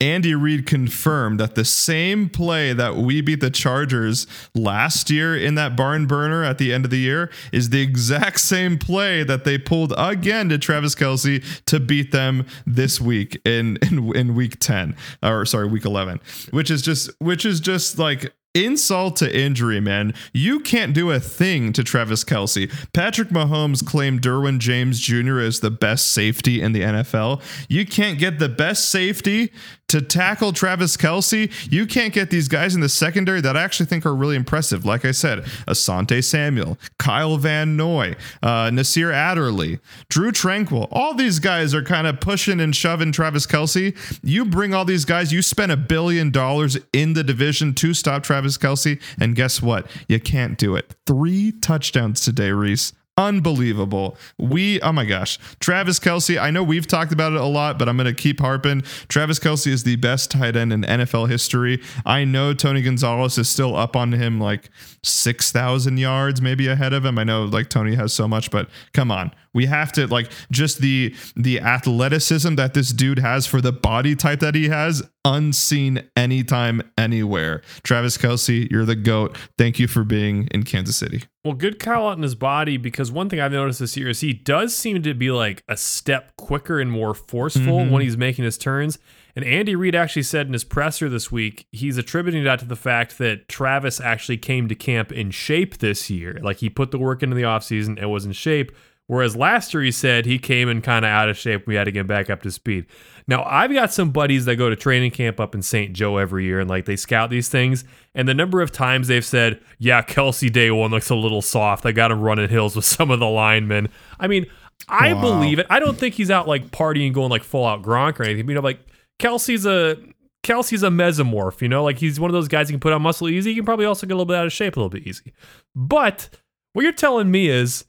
Andy Reid confirmed that the same play that we beat the Chargers last year in that barn burner at the end of the year is the exact same play that they pulled again to Travis Kelce to beat them this week in in, in week 10 or sorry week 11 which is just which is just like insult to injury, man. You can't do a thing to Travis Kelce. Patrick Mahomes claimed Derwin James Jr. as the best safety in the NFL. You can't get the best safety to tackle Travis Kelce. You can't get these guys in the secondary that I actually think are really impressive. Like I said, Asante Samuel, Kyle Van Noy, uh, Nasir Adderley, Drue Tranquill. All these guys are kind of pushing and shoving Travis Kelce. You bring all these guys, you spend a billion dollars in the division to stop Travis Kelce, and guess what? You can't do it. Three touchdowns today, Reese. Unbelievable. We, oh my gosh. Travis Kelce, I know we've talked about it a lot, but I'm going to keep harping. Travis Kelce is the best tight end in NFL history. I know Tony Gonzalez is still up on him like 6,000 yards, maybe ahead of him. I know like Tony has so much, but come on. We have to like just the the athleticism that this dude has for the body type that he has, unseen anytime, anywhere. Travis Kelce, you're the GOAT. Thank you for being in Kansas City. Well, good call out in his body because one thing I've noticed this year is he does seem to be like a step quicker and more forceful mm-hmm. when he's making his turns. And Andy Reid actually said in his presser this week, he's attributing that to the fact that Travis actually came to camp in shape this year. Like he put the work into the offseason and was in shape. Whereas last year he said he came in kind of out of shape. We had to get back up to speed. Now I've got some buddies that go to training camp up in St. Joe every year and like they scout these things. And the number of times they've said, "Yeah, Kelce day one looks a little soft. I got him running hills with some of the linemen." I mean, I Wow. believe it. I don't think he's out like partying, going like full out Gronk or anything. But, you know, like Kelce's a Kelce's a mesomorph. You know, like he's one of those guys who can put on muscle easy. He can probably also get a little bit out of shape a little bit easy. But what you're telling me is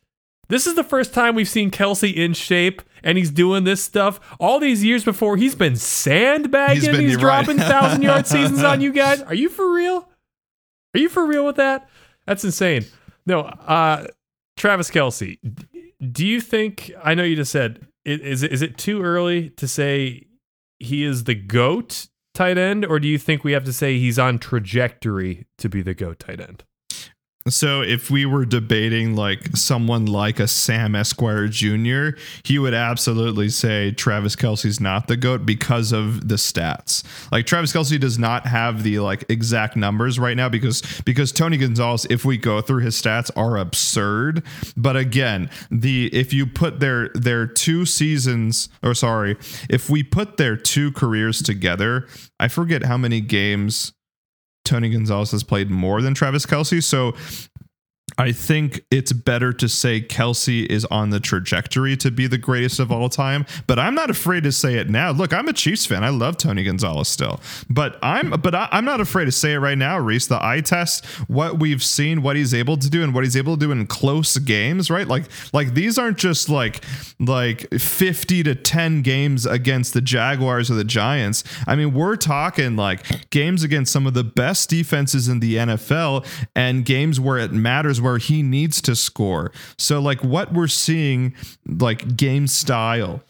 this is the first time we've seen Kelce in shape and he's doing this stuff. All these years before, he's been sandbagging. He's He's, been- right. dropping thousand yard seasons on you guys. Are you for real? Are you for real with that? That's insane. No, uh, Travis Kelce. Do you think? I know you just said. i- Is it too early to say he is the goat tight end, or do you think we have to say he's on trajectory to be the goat tight end? So if we were debating like someone like a Sam Esquire Jr., he would absolutely say Travis Kelce's not the GOAT because of the stats. Like Travis Kelce does not have the like exact numbers right now because because Tony Gonzalez, if we go through his stats, are absurd. But again, the if you put their their two seasons or sorry, if we put their two careers together, I forget how many games Tony Gonzalez has played more than Travis Kelce. So I think it's better to say Kelce is on the trajectory to be the greatest of all time, but I'm not afraid to say it now. Look, I'm a Chiefs fan. I love Tony Gonzalez still, but I'm but I, I'm not afraid to say it right now. Reese, the eye test, what we've seen, what he's able to do, and what he's able to do in close games, right? Like like these aren't just like like 50 to 10 games against the Jaguars or the Giants. I mean, we're talking like games against some of the best defenses in the NFL and games where it matters where he needs to score. So like what we're seeing like game style,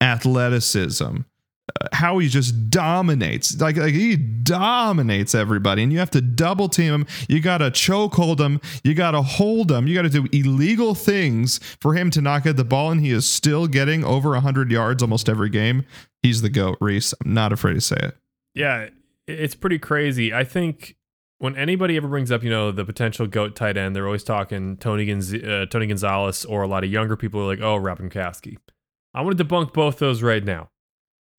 athleticism, uh, how he just dominates. Like, like he dominates everybody, and you have to double team him. You got to choke hold him. You got to hold him. You got to do illegal things for him to not get the ball, and he is still getting over 100 yards almost every game. He's the GOAT, Reese. I'm not afraid to say it. Yeah, it's pretty crazy. I think when anybody ever brings up, you know, the potential goat tight end, they're always talking Tony Gonz- uh, Tony Gonzalez, or a lot of younger people are like, "Oh, Rob Gronkowski." I want to debunk both those right now.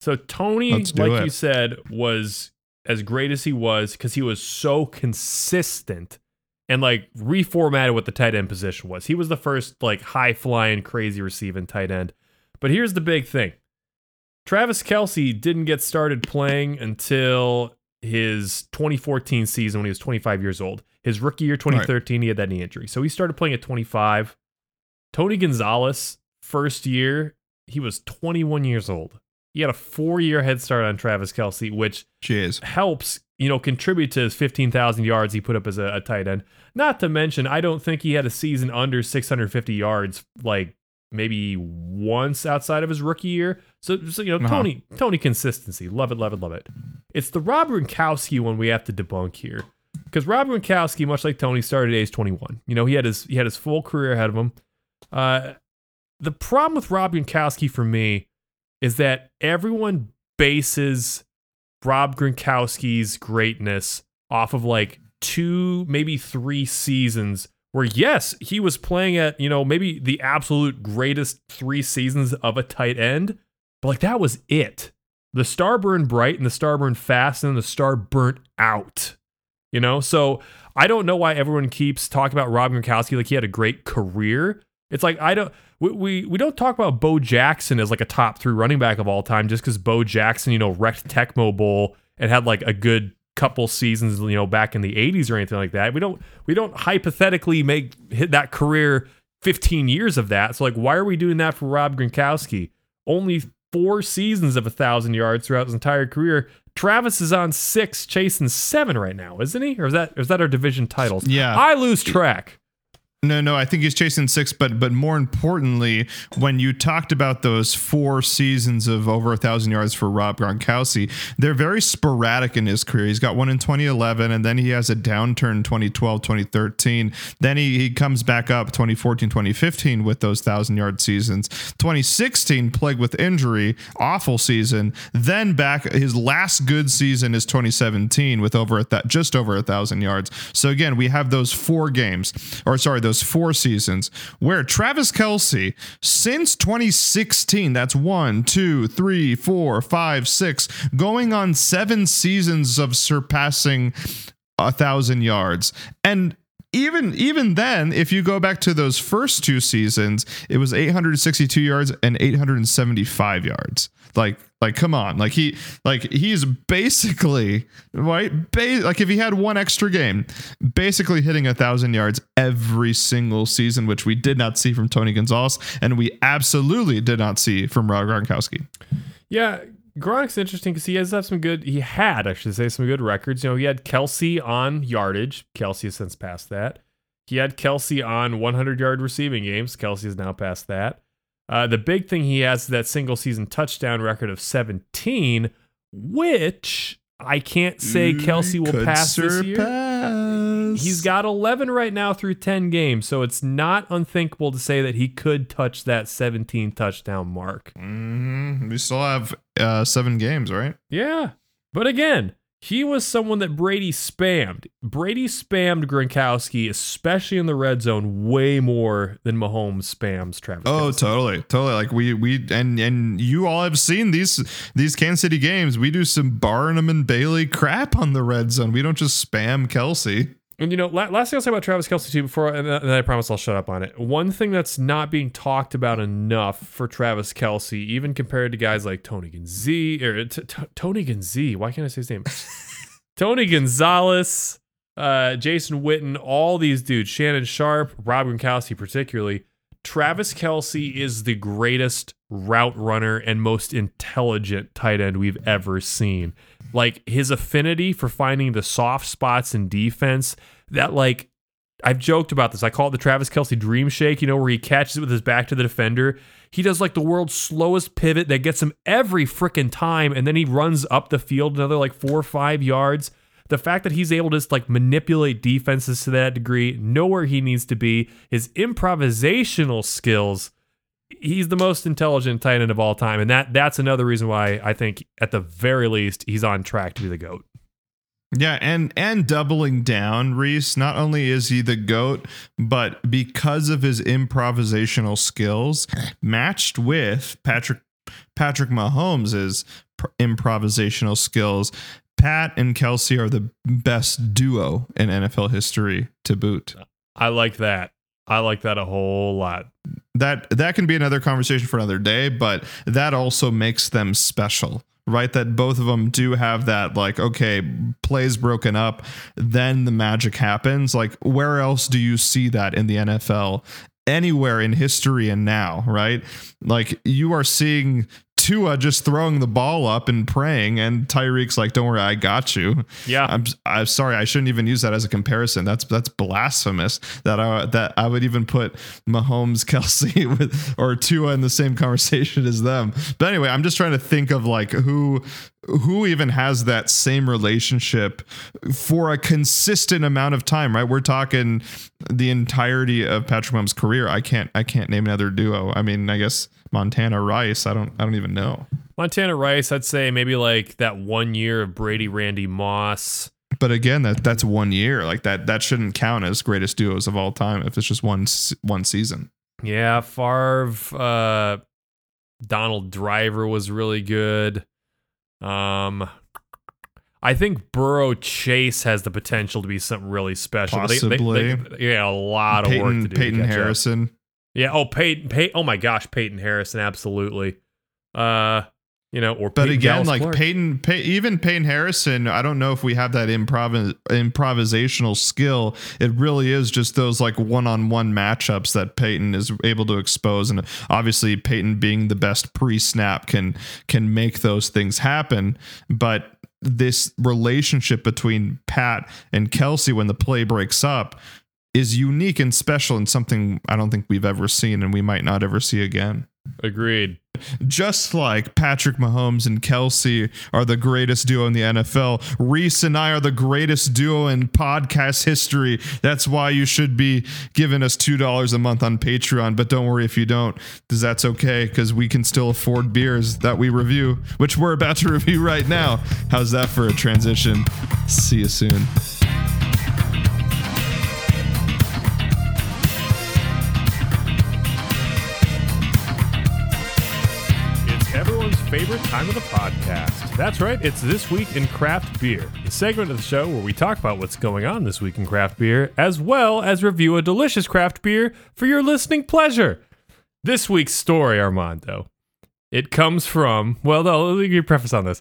So Tony, like it. you said, was as great as he was because he was so consistent and like reformatted what the tight end position was. He was the first like high flying, crazy receiving tight end. But here's the big thing. Travis Kelce didn't get started playing until his 2014 season when he was 25 years old. His rookie year, 2013, he had that knee injury. So he started playing at 25. Tony Gonzalez, first year, he was 21 years old. He had a four year head start on Travis Kelce, which Cheers. helps, you know, contribute to his 15,000 yards he put up as a, a tight end. Not to mention, I don't think he had a season under 650 yards, like maybe once outside of his rookie year. So, so you know, Uh-huh. Tony, Tony consistency, love it, love it, love it. It's the Rob Gronkowski one we have to debunk here, because Rob Gronkowski, much like Tony, started at age 21. You know, he had his he had his full career ahead of him. Uh, the problem with Rob Gronkowski for me is that everyone bases Rob Gronkowski's greatness off of like two, maybe three seasons where yes, he was playing at, you know, maybe the absolute greatest three seasons of a tight end, but like that was it. The star burned bright and the star burned fast and the star burnt out. You know, so I don't know why everyone keeps talking about Rob Gronkowski like he had a great career. It's like I don't we, we, we don't talk about Bo Jackson as like a top three running back of all time just because Bo Jackson, you know, wrecked Tecmo Bowl and had like a good couple seasons, you know, back in the 80s or anything like that. We don't we don't hypothetically make hit that career 15 years of that. So like why are we doing that for Rob Gronkowski? Only four seasons of a thousand yards throughout his entire career. Travis is on six, chasing seven right now, isn't he? Or is that is that our division titles? Yeah. I lose track. No, no, I think he's chasing six, but but more importantly, when you talked about those four seasons of over a thousand yards for Rob Gronkowski, they're very sporadic in his career. He's got one in 2011, and then he has a downturn 2012, 2013. Then he, he comes back up 2014, 2015 with those thousand yard seasons. 2016 plagued with injury, awful season. Then back his last good season is 2017 with over a th- just over a thousand yards. So again, we have those four games, or sorry, those four seasons where Travis Kelce, since 2016, that's one, two, three, four, five, six, going on seven seasons of surpassing a thousand yards. And even even then, if you go back to those first two seasons, it was 862 yards and 875 yards. Like like come on, like he like he's basically right. Ba- like if he had one extra game, basically hitting a thousand yards every single season, which we did not see from Tony Gonzalez, and we absolutely did not see from Rob Gronkowski. Yeah, Gronk's interesting because he has have some good. He had, I should say, some good records. You know, he had Kelce on yardage. Kelce has since passed that. He had Kelce on 100 yard receiving games. Kelce has now passed that. Uh, the big thing he has is that single season touchdown record of 17, which I can't say Kelce will Could pass this year. He's got 11 right now through 10 games, so it's not unthinkable to say that he could touch that 17 touchdown mark. Mhm. We still have uh, seven games, right? Yeah. But again, he was someone that Brady spammed. Brady spammed Gronkowski, especially in the red zone, way more than Mahomes spams Travis. Oh, Kelce. totally, totally. Like we we and and you all have seen these these Kansas City games. We do some Barnum and Bailey crap on the red zone. We don't just spam Kelce. And you know, last thing I'll say about Travis Kelce too, before and then I promise I'll shut up on it. One thing that's not being talked about enough for Travis Kelce, even compared to guys like Tony Gonzi or t- t- Tony Gonzi, why can't I say his name? Tony Gonzalez, uh, Jason Witten, all these dudes, Shannon Sharpe, Rob Gronkowski particularly. Travis Kelce is the greatest route runner and most intelligent tight end we've ever seen. Like his affinity for finding the soft spots in defense that like I've joked about this. I call it the Travis Kelce dream shake, you know, where he catches it with his back to the defender. He does like the world's slowest pivot that gets him every freaking time, and then he runs up the field another like four or five yards. The fact that he's able to just like manipulate defenses to that degree, know where he needs to be, his improvisational skills, he's the most intelligent tight end of all time. And that that's another reason why I think at the very least he's on track to be the GOAT. Yeah, and and doubling down, Reese. Not only is he the goat, but because of his improvisational skills, matched with Patrick Patrick Mahomes' pr- improvisational skills, Pat and Kelce are the best duo in NFL history to boot. I like that. I like that a whole lot. That that can be another conversation for another day, but that also makes them special. Right, that both of them do have that, like, okay, plays broken up, then the magic happens. Like, where else do you see that in the NFL? Anywhere in history and now, right? Like, you are seeing Tua just throwing the ball up and praying, and Tyreek's like, "Don't worry, I got you." Yeah. I'm I'm sorry, I shouldn't even use that as a comparison. That's that's blasphemous. That I that I would even put Mahomes, Kelce, with or Tua in the same conversation as them. But anyway, I'm just trying to think of like who who even has that same relationship for a consistent amount of time, right? We're talking the entirety of Patrick Mahomes' career. I can't I can't name another duo. I mean, I guess Montana Rice. I don't I don't even know. Montana Rice, I'd say maybe like that one year of Brady Randy Moss. but again, that that's one year. Like that that shouldn't count as greatest duos of all time if it's just one one season. Yeah, Favre, uh, Donald Driver was really good. Um, I think Burrow Chase has the potential to be something really special. but they- they- Possibly. they- yeah, a lot of work Peyton to do. to Peyton catch up. Yeah. Oh, Peyton. Pey- oh my gosh, Peyton Harrison. Absolutely. Uh, you know, or But Peyton again, Dallas like Clark. Peyton, Pey- even Peyton Harrison, I don't know if we have that improv- improvisational skill. It really is just those like one-on-one matchups that Peyton is able to expose, and obviously Peyton being the best pre-snap can can make those things happen. But this relationship between Pat and Kelce when the play breaks up is unique and special and something I don't think we've ever seen, and we might not ever see again Agreed. just like Patrick Mahomes and Kelce are the greatest duo in the NFL, Reese and I are the greatest duo in podcast history. That's why you should be giving us $2 a month on Patreon. But don't worry if you don't, because that's okay, because we can still afford beers that we review, which we're about to review right now. How's that for a transition? See you soon. Favorite time of the podcast. That's right, it's This Week in Craft Beer, the segment of the show where we talk about what's going on this week in craft beer, as well as review a delicious craft beer for your listening pleasure. This week's story, Armando, it comes from, well, no, let me give you preface on this.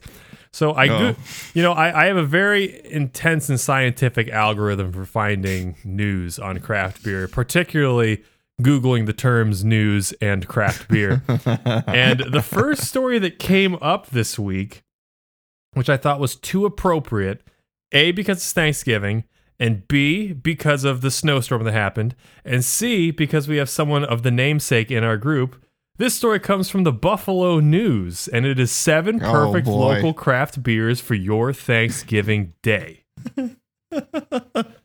So I, Oh. go, you know, I, I have a very intense and scientific algorithm for finding news on craft beer, particularly Googling the terms news and craft beer. and the first story that came up this week, which I thought was too appropriate, A, because it's Thanksgiving, and B, because of the snowstorm that happened, and C, because we have someone of the namesake in our group. This story comes from the Buffalo News, and it is seven oh, perfect boy. local craft beers for your Thanksgiving day.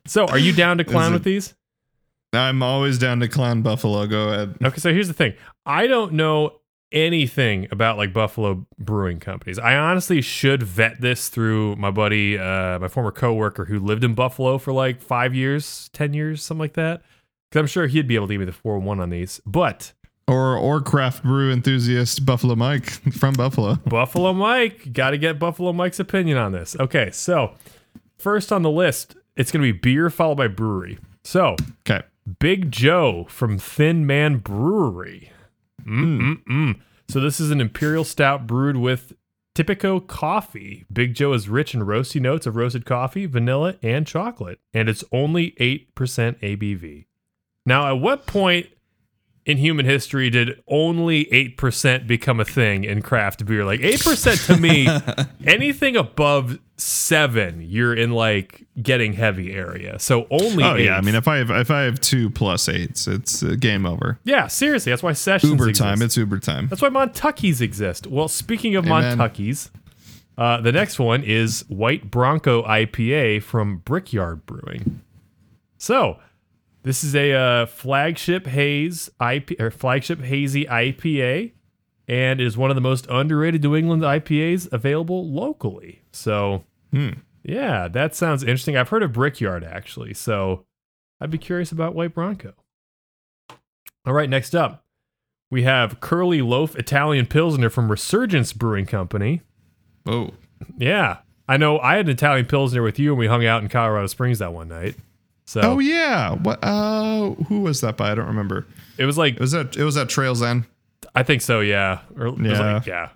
so, are you down to clown it- with these? I'm always down to clown Buffalo. Go ahead. Okay, so here's the thing. I don't know anything about like Buffalo brewing companies. I honestly should vet this through my buddy, uh, my former coworker who lived in Buffalo for like five years, ten years, something like that. Because I'm sure he'd be able to give me the four one on these. But Or or craft brew enthusiast Buffalo Mike from Buffalo. Buffalo Mike, got to get Buffalo Mike's opinion on this. Okay, so first on the list, it's going to be beer followed by brewery. So Okay. Big Joe from Thin Man Brewery. Mm-mm-mm. So this is an imperial stout brewed with Typico coffee. Big Joe is rich in roasty notes of roasted coffee, vanilla, and chocolate, and it's only 8% ABV. Now, at what point in human history did only 8% become a thing in craft beer? Like 8% to me, anything above 7, you're in like getting heavy area. So only Oh yeah, I mean if I have if I have two plus eights, it's uh, game over. Yeah, seriously, that's why sessions Uber exist. time. It's Uber time. That's why Montuckies exist. Well, speaking of Amen. Montuckies, uh, the next one is White Bronco IPA from Brickyard Brewing. So, this is a uh, flagship haze IP or flagship hazy IPA, and is one of the most underrated New England IPAs available locally. So, Hmm. yeah, that sounds interesting. I've heard of Brickyard actually, so I'd be curious about White Bronco. All right, next up, we have Curly Loaf Italian Pilsner from Resurgence Brewing Company. Oh, Yeah, I know. I had an Italian Pilsner with you, and we hung out in Colorado Springs that one night. So oh yeah. What? Uh, who was that by? I don't remember. it was like It was that. It was at Trails End. I think so, yeah. Or Yeah. like, yeah.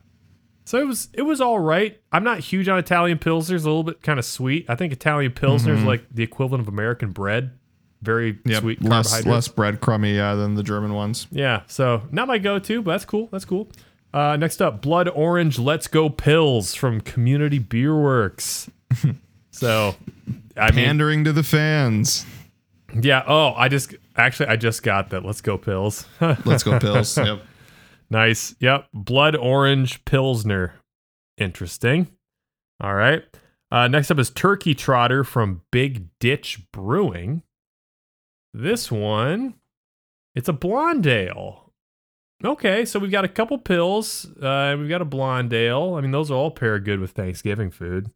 So it was it was all right. I'm not huge on Italian pilsners, a little bit kind of sweet. I think Italian pilsner is like the equivalent of American bread. Very Yep. sweet less less breadcrummy yeah, than the German ones. Yeah, so not my go-to, but that's cool. That's cool. Uh, next up, Blood Orange Let's Go Pills from Community Beer Works. so, I mean, Pandering to the fans. yeah. Oh, I just actually I just got that. Let's Go Pills. Let's go pills. yep. Nice. Yep. Blood Orange Pilsner. Interesting. All right. Uh, next up is Turkey Trotter from Big Ditch Brewing. This one, it's a blonde ale. Okay, so we've got a couple pills. Uh, we've got a blonde ale. I mean, those are all pair good with Thanksgiving food.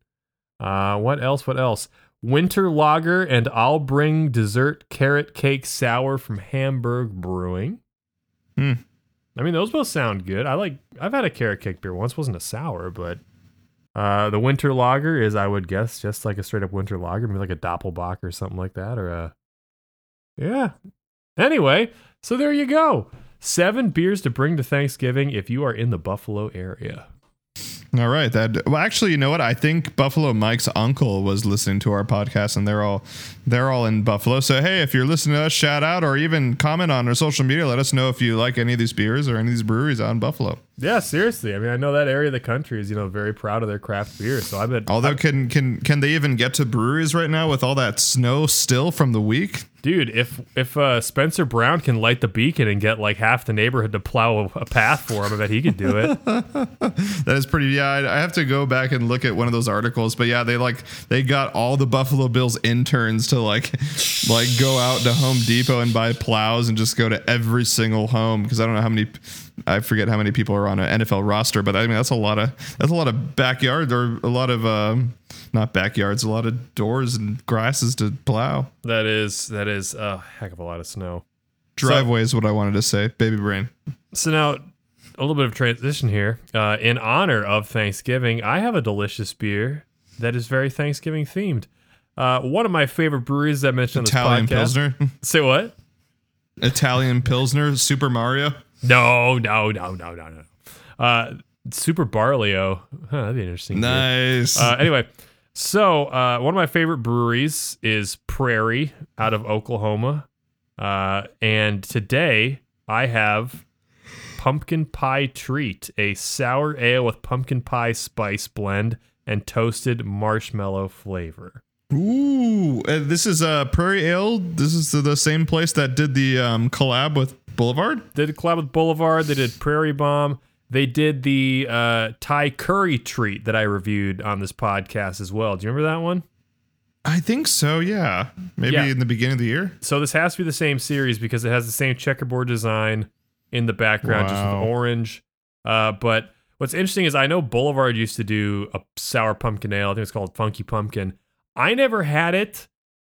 Uh, what else? What else? Winter Lager and I'll bring dessert carrot cake sour from Hamburg Brewing. Hmm. I mean, those both sound good. I like. I've had a carrot cake beer once. wasn't a sour, but uh, the winter lager is, I would guess, just like a straight up winter lager, maybe like a Doppelbock or something like that, or a yeah. Anyway, so there you go. Seven beers to bring to Thanksgiving if you are in the Buffalo area. All right. That well, actually, you know what? I think Buffalo Mike's uncle was listening to our podcast, and they're all they're all in Buffalo. So hey, if you're listening to us, shout out or even comment on our social media. Let us know if you like any of these beers or any of these breweries out in Buffalo. Yeah, seriously. I mean, I know that area of the country is you know very proud of their craft beer. So I bet, Although, can can can they even get to breweries right now with all that snow still from the week? dude, if if uh, Spencer Brown can light the beacon and get like half the neighborhood to plow a, a path for him, I bet he could do it. That is pretty. Yeah, I I have to go back and look at one of those articles. But yeah, they like they got all the Buffalo Bills interns to like like go out to Home Depot and buy plows and just go to every single home because I don't know how many. I forget how many people are on an NFL roster, but I mean that's a lot of that's a lot of backyards or a lot of um, not backyards, a lot of doors and grasses to plow. that is that is a heck of a lot of snow. Driveway is what I wanted to say. Baby brain. So now, a little bit of transition here. Uh, in honor of Thanksgiving, I have a delicious beer that is very Thanksgiving themed. Uh, one of my favorite breweries that I mentioned on this Italian podcast. Pilsner. Say what? Italian Pilsner. Super Mario. No, no, no, no, no, no. Uh, Super Barleo. Huh, that'd be interesting. Nice. Uh, anyway, so uh, one of my favorite breweries is Prairie out of Oklahoma. Uh, and today I have Pumpkin Pie Treat, a sour ale with pumpkin pie spice blend and toasted marshmallow flavor. Ooh, uh, this is uh, Prairie Ale. This is the, the same place that did the um, collab with Boulevard. They did a collab with Boulevard. They did Prairie Bomb. They did the uh, Thai curry treat that I reviewed on this podcast as well. Do you remember that one? I think so. Yeah, maybe Yeah. in the beginning of the year. So this has to be the same series because it has the same checkerboard design in the background, just with orange. Uh, but what's interesting is I know Boulevard used to do a sour pumpkin ale. I think it's called Funky Pumpkin. I never had it.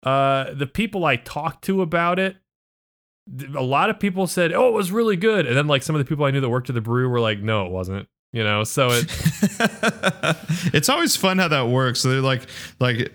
Uh, the people I talked to about it, a lot of people said, "Oh, it was really good," and then like some of the people I knew that worked at the brew were like, "No, it wasn't." You know, so it it's always fun how that works. So they're like, like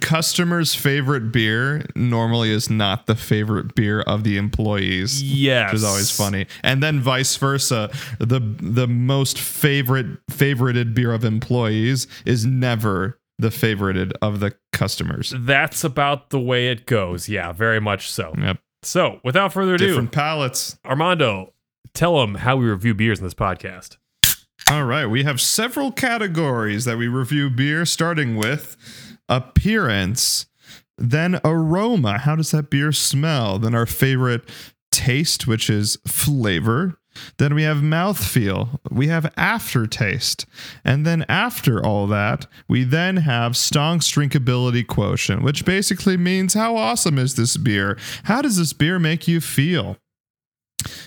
customers' favorite beer normally is not the favorite beer of the employees. yes, Which is always funny, and then vice versa. the The most favorite favorited beer of employees is never the favorited of the customers. That's about the way it goes. Yeah, very much so. Yep, So, without further ado, different palates. Armando, tell them how we review beers in this podcast. All right, we have several categories that we review beer, starting with appearance, then aroma. How does that beer smell? Then our favorite taste, which is flavor. Then we have mouthfeel. We have aftertaste. And then after all that, we then have Stonk's drinkability quotient, which basically means how awesome is this beer? How does this beer make you feel?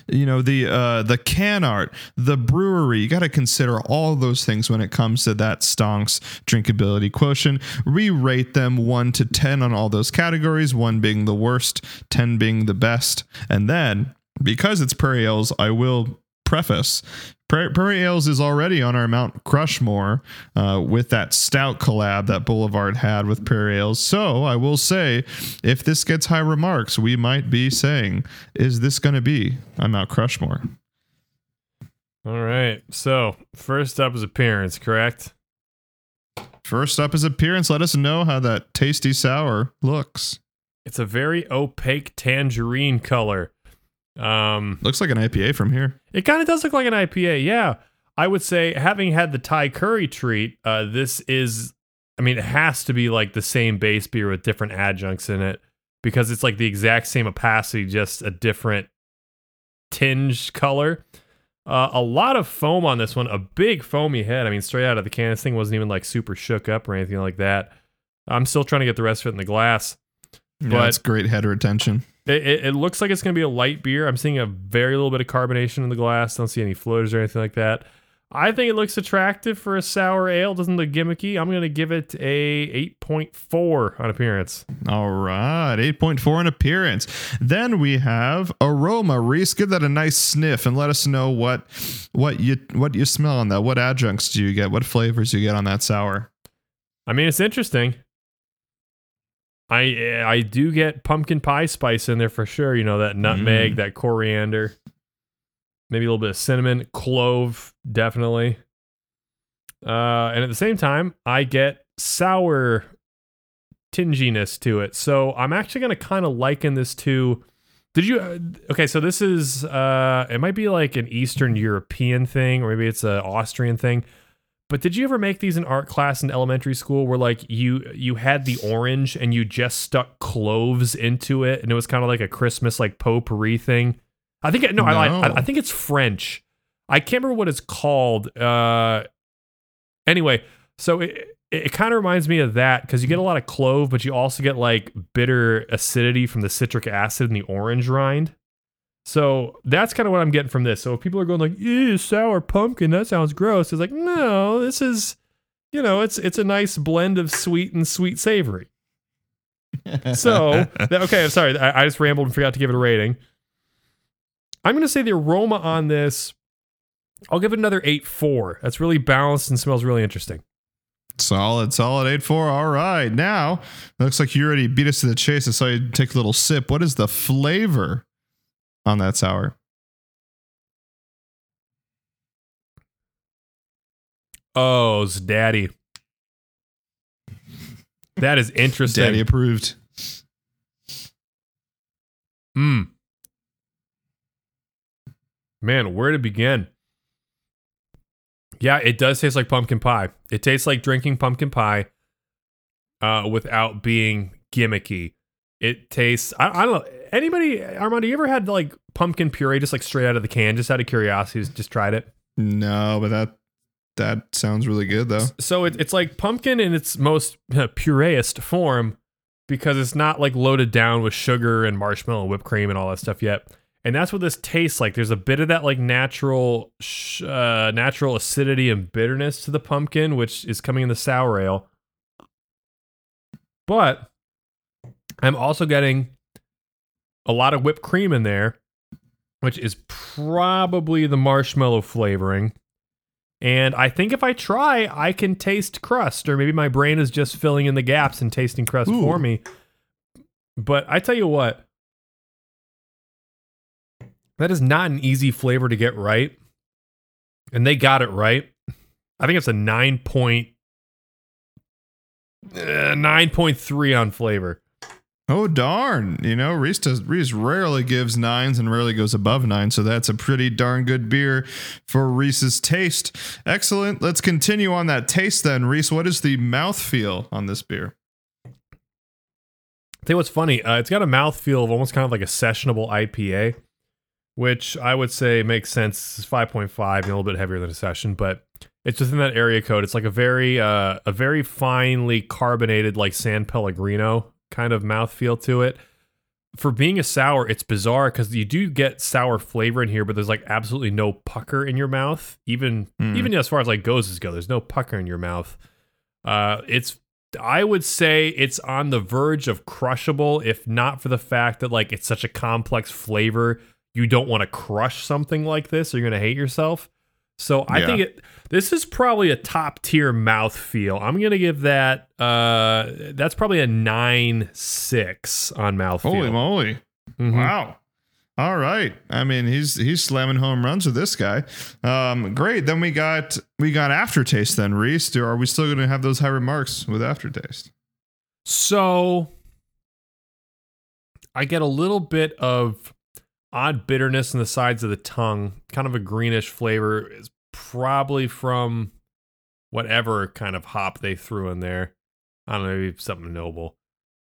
you know the uh the can art the brewery you got to consider all those things when it comes to that stonks drinkability quotient we rate them 1 to 10 on all those categories 1 being the worst 10 being the best and then because it's prairie ales i will preface Pra- Prairie Ales is already on our Mount Crushmore uh, with that stout collab that Boulevard had with Prairie Ales. So I will say, if this gets high remarks, we might be saying, is this going to be on Mount Crushmore? All right. So, first up is appearance, correct? First up is appearance. Let us know how that tasty sour looks. It's a very opaque tangerine color. Um, Looks like an IPA from here. it kind of does look like an IPA. Yeah. I would say, having had the Thai curry treat, uh, this is, I mean, it has to be like the same base beer with different adjuncts in it because it's like the exact same opacity, just a different tinge color. Uh, a lot of foam on this one, a big foamy head. I mean, straight out of the can, this thing wasn't even like super shook up or anything like that. I'm still trying to get the rest of it in the glass. Yeah, But- it's great head retention. It, it, it looks like it's going to be a light beer. I'm seeing a very little bit of carbonation in the glass. Don't see any floaters or anything like that. I think it looks attractive for a sour ale. Doesn't look gimmicky. I'm gonna give it a 8.4 on appearance. All right, 8.4 in appearance. Then we have aroma. Reese, give that a nice sniff and let us know what what you what you smell on that. What adjuncts do you get? What flavors you get on that sour? I mean, it's interesting. I I do get pumpkin pie spice in there for sure. You know that nutmeg, Mm. that coriander, maybe a little bit of cinnamon, clove, definitely. Uh, and at the same time, I get sour tinginess to it. So I'm actually going to kind of liken this to. Did you? uh, Okay, so this is. Uh, it might be like an Eastern European thing, or maybe it's an Austrian thing. But did you ever make these in art class in elementary school where like you you had the orange and you just stuck cloves into it and it was kind of like a Christmas like potpourri thing? I think no, I, No. I I think it's French. I can't remember what it's called. Uh, anyway, so it it, kind of reminds me of that because you get a lot of clove, but you also get like bitter acidity from the citric acid in the orange rind. So that's kind of what I'm getting from this. So if people are going like, "Ew, sour pumpkin, that sounds gross," it's like, no, this is, you know, it's it's a nice blend of sweet and sweet savory. So that- okay, I'm sorry, I, I just rambled and forgot to give it a rating. I'm gonna say the aroma on this, I'll give it another eight four. That's really balanced and smells really interesting. Solid, solid 8 4. All right. Now, looks like you already beat us to the chase. I saw you take a little sip. What is the flavor on that sour? Oh, it's daddy. That is interesting. Daddy approved. Mm. Man, where to begin? Yeah, it does taste like pumpkin pie. It tastes like drinking pumpkin pie uh, without being gimmicky. It tastes, I, I don't know. Anybody, Armando, you ever had like pumpkin puree just like straight out of the can, just out of curiosity, just, just tried it? No, but that that sounds really good though. So it, it's like pumpkin in its most uh, pureest form because it's not like loaded down with sugar and marshmallow and whipped cream and all that stuff yet. And that's what this tastes like. There's a bit of that like natural, sh- uh, natural acidity and bitterness to the pumpkin, which is coming in the sour ale. But I'm also getting a lot of whipped cream in there, which is probably the marshmallow flavoring. And I think if I try, I can taste crust, or maybe my brain is just filling in the gaps and tasting crust Ooh. for me. But I tell you what, that is not an easy flavor to get right. And they got it right. I think it's a 9 point, uh, 9.3 on flavor. Oh darn! You know, Reese does, Reese rarely gives nines and rarely goes above nine, so that's a pretty darn good beer for Reese's taste. Excellent. Let's continue on that taste then, Reese. What is the mouthfeel on this beer? I think what's funny, uh, it's got a mouthfeel of almost kind of like a sessionable IPA, which I would say makes sense. It's 5.5 and a little bit heavier than a session, but it's within that area code. It's like a very uh, a very finely carbonated like San Pellegrino kind of mouthfeel to it. For being a sour, it's bizarre because you do get sour flavor in here, but there's like absolutely no pucker in your mouth. Even Hmm. even as far as like goses go, there's no pucker in your mouth. Uh, it's I would say it's on the verge of crushable, if not for the fact that like it's such a complex flavor. You don't want to crush something like this, or you're gonna hate yourself. So I Yeah. think it this is probably a top tier mouth feel. I'm gonna give that uh that's probably a nine six on mouth Holy moly! Wow. All right. I mean, he's he's slamming home runs with this guy. Um, great. Then we got we got aftertaste. Then Reese, do, are we still going to have those high remarks with aftertaste? So I get a little bit of odd bitterness in the sides of the tongue, kind of a greenish flavor. Is probably from whatever kind of hop they threw in there. I don't know, maybe something noble.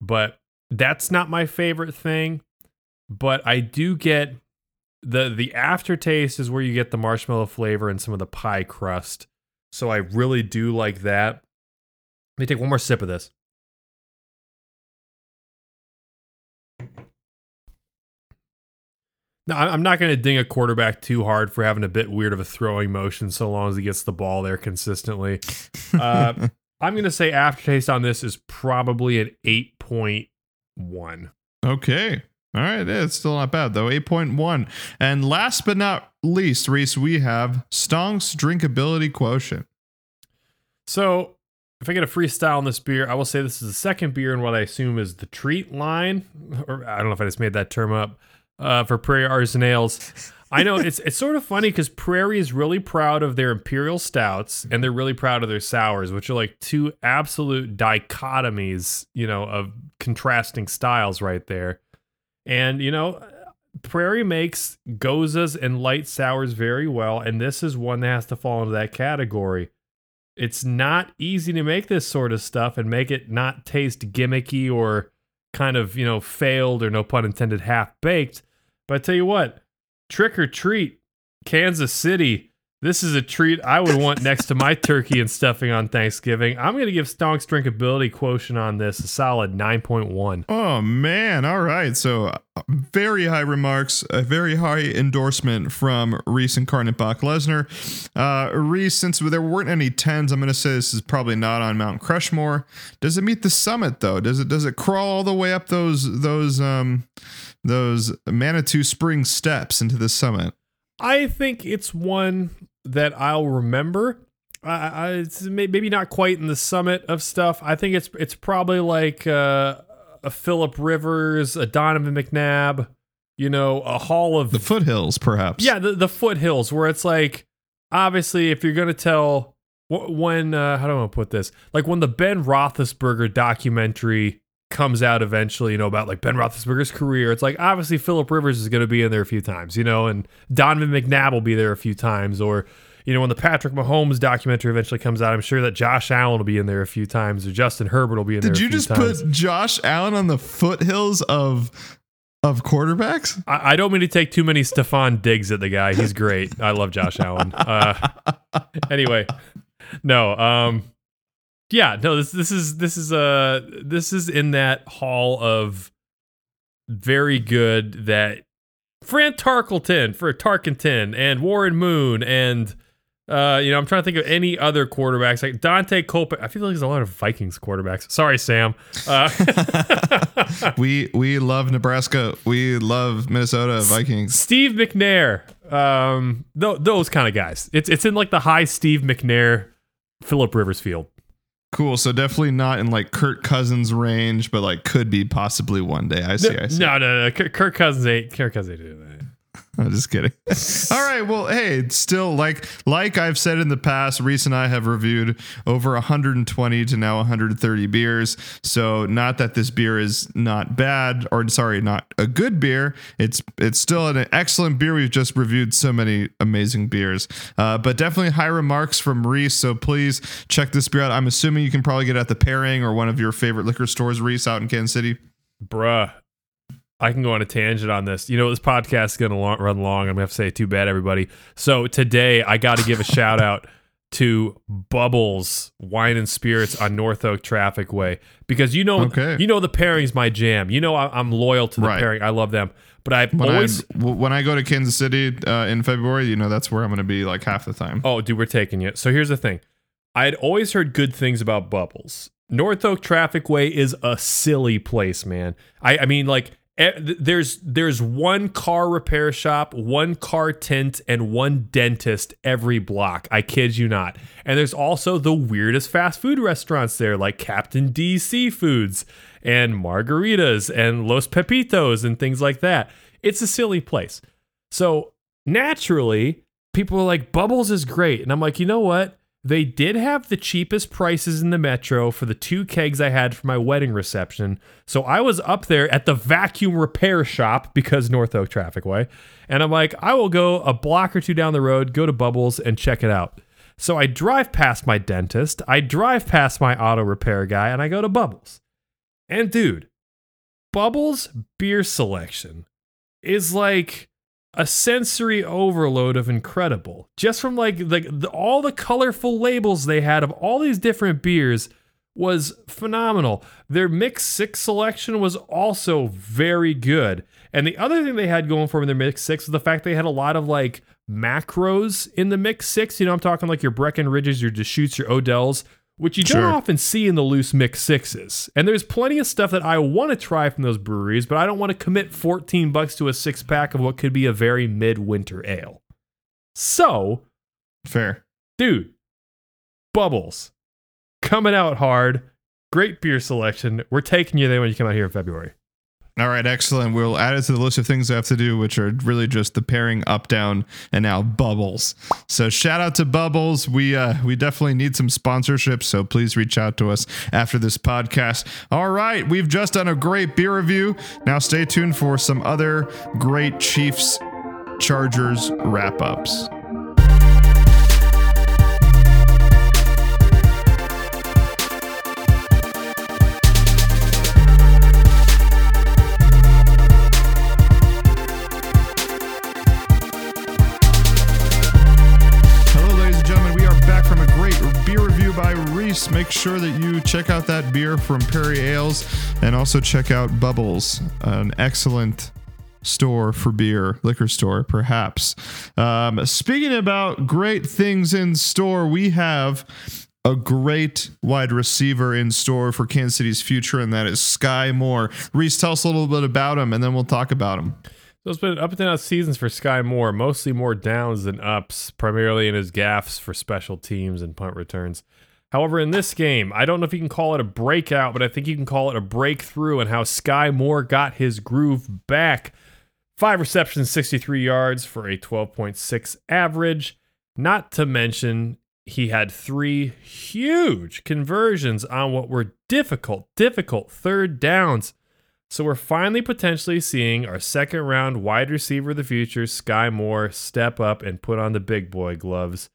But that's not my favorite thing. But I do get the the aftertaste is where you get the marshmallow flavor and some of the pie crust. So I really do like that. Let me take one more sip of this. No, I'm not going to ding a quarterback too hard for having a bit weird of a throwing motion so long as he gets the ball there consistently. Uh, I'm going to say aftertaste on this is probably an 8.1. Okay. All right. Yeah, it's still not bad, though. 8.1. And last but not least, Reese, we have Stonk's drinkability quotient. So, if I get a freestyle on this beer, I will say this is the second beer in what I assume is the treat line, or I don't know if I just made that term up uh, for Prairie Artisan. I know it's it's sort of funny because Prairie is really proud of their imperial stouts and they're really proud of their sours, which are like two absolute dichotomies, you know, of contrasting styles right there. And you know, Prairie makes gozas and light sours very well, and this is one that has to fall into that category it's not easy to make this sort of stuff and make it not taste gimmicky or kind of, you know, failed or no pun intended half baked. But I tell you what, trick or treat, Kansas City. This is a treat I would want next to my turkey and stuffing on Thanksgiving. I'm going to give Stonk's drinkability quotient on this a solid 9.1. Oh, man. All right. So, uh, very high remarks, a very high endorsement from Reese and Brock Lesnar. Uh, Reese, since there weren't any 10s, I'm going to say this is probably not on Mount Crushmore. Does it meet the summit, though? Does it does it crawl all the way up those, those, um, those Manitou Spring steps into the summit? I think it's one that I'll remember. I, I, it's may- maybe not quite in the summit of stuff. I think it's it's probably like uh, a Philip Rivers, a Donovan McNabb, you know, a Hall of The foothills, perhaps. yeah, the the foothills where it's like obviously if you're gonna tell when uh, how do I put this like when the Ben Roethlisberger documentary comes out eventually, you know about like Ben Roethlisberger's career. It's like obviously Philip Rivers is gonna be in there a few times, you know, and Donovan McNabb will be there a few times, or you know when the Patrick Mahomes documentary eventually comes out, I'm sure that Josh Allen will be in there a few times, or Justin Herbert will be in there. Did you just times. put Josh Allen on the foothills of of quarterbacks? I, I don't mean to take too many Stefan digs at the guy. He's great. I love Josh Allen. Uh, anyway, no. Um, yeah, no. This this is this is uh this is in that hall of very good that Fran Tarkleton for Tarkenton and Warren Moon and. Uh, you know, I'm trying to think of any other quarterbacks like Dante Culp. I feel like there's a lot of Vikings quarterbacks. Sorry, Sam. Uh, we we love Nebraska. We love Minnesota Vikings. Steve McNair, um, th- those kind of guys. It's it's in like the high Steve McNair, Philip Rivers field. Cool. So definitely not in like Kirk Cousins range, but like could be possibly one day. I see. I see. No, no, no. Kirk, Kirk Cousins ain't. Kirk Cousins ain't doing that. I'm just kidding. All right. Well, hey, it's still like like I've said in the past, Reese and I have reviewed over 120 to now 130 beers. So not that this beer is not bad, or sorry, not a good beer. It's it's still an excellent beer. We've just reviewed so many amazing beers, uh, but definitely high remarks from Reese. So please check this beer out. I'm assuming you can probably get it at the pairing or one of your favorite liquor stores, Reese, out in Kansas City. Bruh. I can go on a tangent on this. You know, this podcast is going to long, run long. I'm going to have to say too bad, everybody. So today, I got to give a shout out to Bubbles Wine and Spirits on North Oak Traffic Way because you know, Okay. you know, the pairing's my jam. You know, I, I'm loyal to the Right. pairing. I love them, but I've When always. I when I go to Kansas City uh, in February, you know that's where I'm going to be like half the time. Oh, dude, we're taking it. So here's the thing. I had always heard good things about Bubbles. North Oak Traffic Way is a silly place, man. I, I mean, like, Eh, there's there's one car repair shop, one car tint, and one dentist every block. I kid you not. And there's also the weirdest fast food restaurants there, like Captain D Seafoods and margaritas and Los Pepitos and things like that. It's a silly place. So naturally, people are like, Bubbles is great. And I'm like, you know what? They did have the cheapest prices in the metro for the two kegs I had for my wedding reception. So I was up there at the vacuum repair shop because North Oak Traffic Way. And I'm like, I will go a block or two down the road, go to Bubbles and check it out. So I drive past my dentist, I drive past my auto repair guy, and I go to Bubbles. And dude, Bubbles beer selection is like a sensory overload of incredible. Just from like like the, all the colorful labels they had of all these different beers was phenomenal. Their mix six selection was also very good. And the other thing they had going for them in their mix six was the fact they had a lot of like macros in the mix six. You know, I'm talking like your Breckenridges, your Deschutes, your Odells, which you Sure. don't often see in the loose mix sixes. And there's plenty of stuff that I want to try from those breweries, but I don't want to commit 14 bucks to a six pack of what could be a very midwinter ale. So, Fair. dude, Bubbles coming out hard. Great beer selection. We're taking you there when you come out here in February. All right, excellent. We'll add it to the list of things I have to do, which are really just the pairing up, down, and now Bubbles. So shout out to Bubbles. We uh, we definitely need some sponsorship, so please reach out to us after this podcast. All right, we've just done a great beer review. Now stay tuned for some other great Chiefs Chargers wrap ups. Make sure that you check out that beer from Perry Ales and also check out Bubbles, an excellent store for beer, liquor store, perhaps. Um, speaking about great things in store, we have a great wide receiver in store for Kansas City's future, and that is Skyy Moore. Reese, tell us a little bit about him, and then we'll talk about him. So it's been up and down seasons for Skyy Moore, mostly more downs than ups, primarily in his gaffes for special teams and punt returns. However, in this game, I don't know if you can call it a breakout, but I think you can call it a breakthrough and how Skyy Moore got his groove back. Five receptions, 63 yards for a 12.6 average. Not to mention, he had three huge conversions on what were difficult, difficult third downs. So we're finally potentially seeing our second round wide receiver of the future, Skyy Moore, step up and put on the big boy gloves.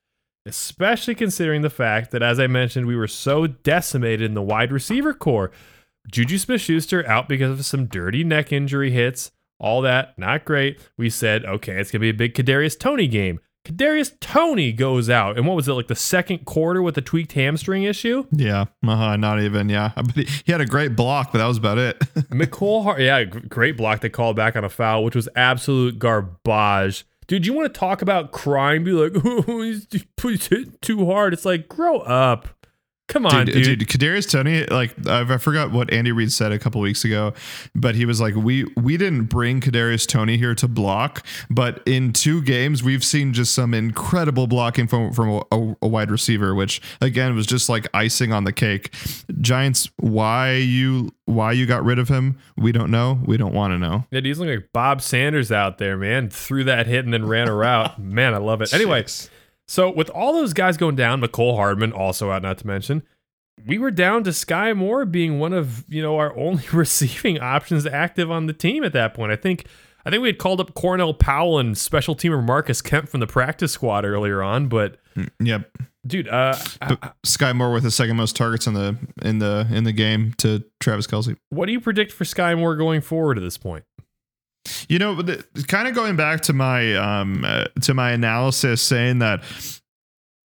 Especially considering the fact that, as I mentioned, we were so decimated in the wide receiver core. Juju Smith Schuster out because of some dirty neck injury hits. All that, not great. We said, okay, it's going to be a big Kadarius Toney game. Kadarius Toney goes out. And what was it, like the second quarter with a tweaked hamstring issue? Yeah, uh-huh, not even. Yeah, but he, had a great block, but that was about it. Mecole, Har- yeah, great block. They called back on a foul, which was absolute garbage. Dude, you want to talk about crying? Be like, oh, he's, he's too hard. It's like, grow up. Come on, dude, dude. dude, Kadarius Toney, like I forgot what Andy Reid said a couple weeks ago, but he was like, "We we didn't bring Kadarius Toney here to block, but in two games we've seen just some incredible blocking from from a, a wide receiver, which again was just like icing on the cake." Giants, why you why you got rid of him? We don't know. We don't want to know. Yeah, he's looking like Bob Sanders out there, man. Threw that hit and then ran a route. man, I love it. Anyway, Jeez. So with all those guys going down, Mecole Hardman also out, not to mention, we were down to Skyy Moore being one of you know our only receiving options active on the team at that point. I think I think we had called up Cornell Powell and special teamer Marcus Kemp from the practice squad earlier on, but Yep. dude, uh, But Skyy Moore with the second most targets in the in the in the game to Travis Kelce. what do you predict for Skyy Moore going forward at this point? You know, kind of going back to my um uh, to my analysis, saying that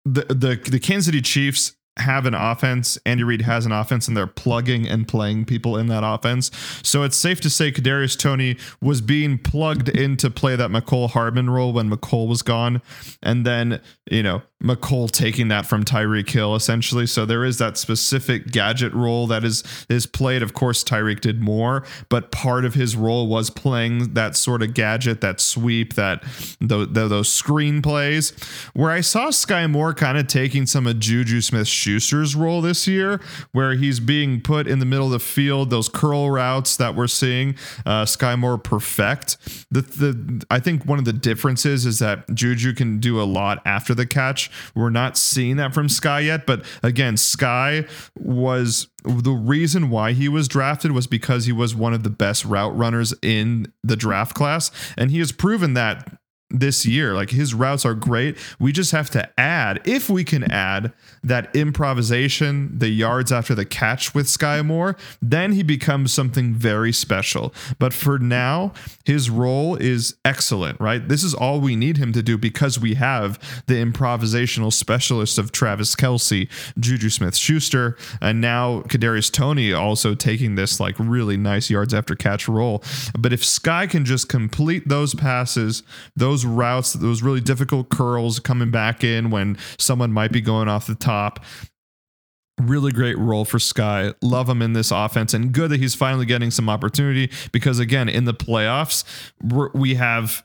the the the Kansas City Chiefs have an offense. Andy Reid has an offense, and they're plugging and playing people in that offense. So it's safe to say Kadarius Toney was being plugged in to play that Mecole Hardman role when Mecole was gone, and then you know Mecole taking that from Tyreek Hill essentially. So there is that specific gadget role that is is played. Of course, Tyreek did more, but part of his role was playing that sort of gadget, that sweep, that those, those screen plays. Where I saw Skyy Moore kind of taking some of Juju Smith Schuster's role this year, where he's being put in the middle of the field, those curl routes that we're seeing uh, Skyy Moore perfect. The the I think one of the differences is that Juju can do a lot after the catch. We're not seeing that from Skyy yet, but again, Skyy was the reason why he was drafted was because he was one of the best route runners in the draft class, and he has proven that this year. Like his routes are great. We just have to add, if we can add that improvisation, the yards after the catch with Skyy Moore, then he becomes something very special. But for now, his role is excellent, right? This is all we need him to do because we have the improvisational specialist of Travis Kelce, Juju Smith Schuster, and now Kadarius Toney also taking this like really nice yards after catch role. But if Skyy can just complete those passes, those routes, those really difficult curls coming back in when someone might be going off the top, really great role for Skyy. Love him in this offense, and good that he's finally getting some opportunity because again, in the playoffs, we have.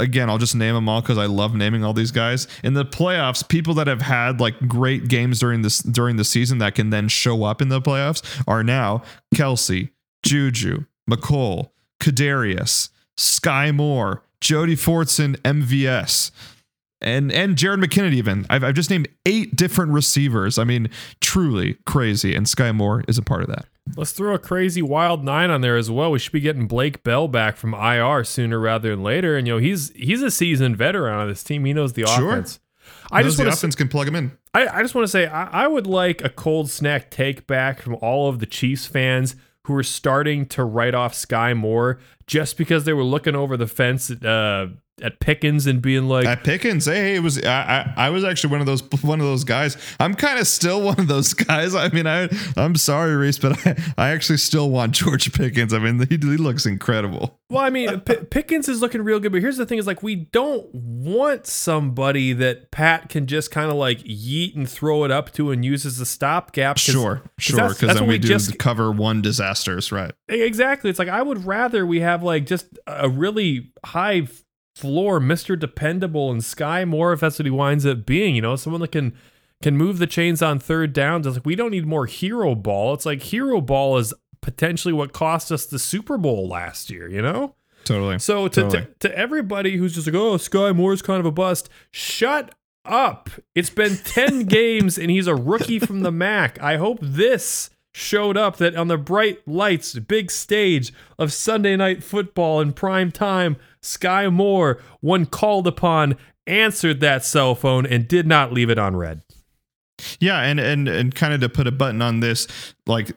Again, I'll just name them all because I love naming all these guys. In the playoffs, people that have had like great games during this during the season that can then show up in the playoffs are now Kelce, Juju, Mecole, Kadarius, Skyy Moore, Jody Fortson, MVS and and Jerick McKinnon even. I've, I've just named eight different receivers. I mean, truly crazy. And Skyy Moore is a part of that. Let's throw a crazy wild nine on there as well. We should be getting Blake Bell back from IR sooner rather than later. And you know, he's he's a seasoned veteran on this team. He knows the Sure. offense. I Knows just the offense can plug him in. I, I just want to say I, I would like a cold snack take back from all of the Chiefs fans who were starting to write off Skyy Moore just because they were looking over the fence at, uh, at Pickens and being like, At Pickens, hey, it was I, I I was actually one of those one of those guys. I'm kind of still one of those guys. I mean, I I'm sorry, Reese, but I, I actually still want George Pickens. I mean, he, he looks incredible. Well, I mean, P- Pickens is looking real good, but here's the thing: is like we don't want somebody that Pat can just kind of like yeet and throw it up to and use as a stopgap. Sure, sure, because then what we, do just cover one disasters, right? exactly. It's like I would rather we have like just a really high floor, Mister Dependable, and Skyy Moore if that's what he winds up being. You know, someone that can can move the chains on third downs. It's like we don't need more hero ball. It's like hero ball is potentially what cost us the Super Bowl last year. You know. Totally. So to, Totally. to to everybody who's just like, oh, Skyy Moore's kind of a bust, shut up. It's been 10 games and he's a rookie from the MAC. I hope this showed up that on the bright lights, big stage of Sunday night football in prime time, Skyy Moore, when called upon, answered that cell phone and did not leave it on red. Yeah, and and and kind of to put a button on this, like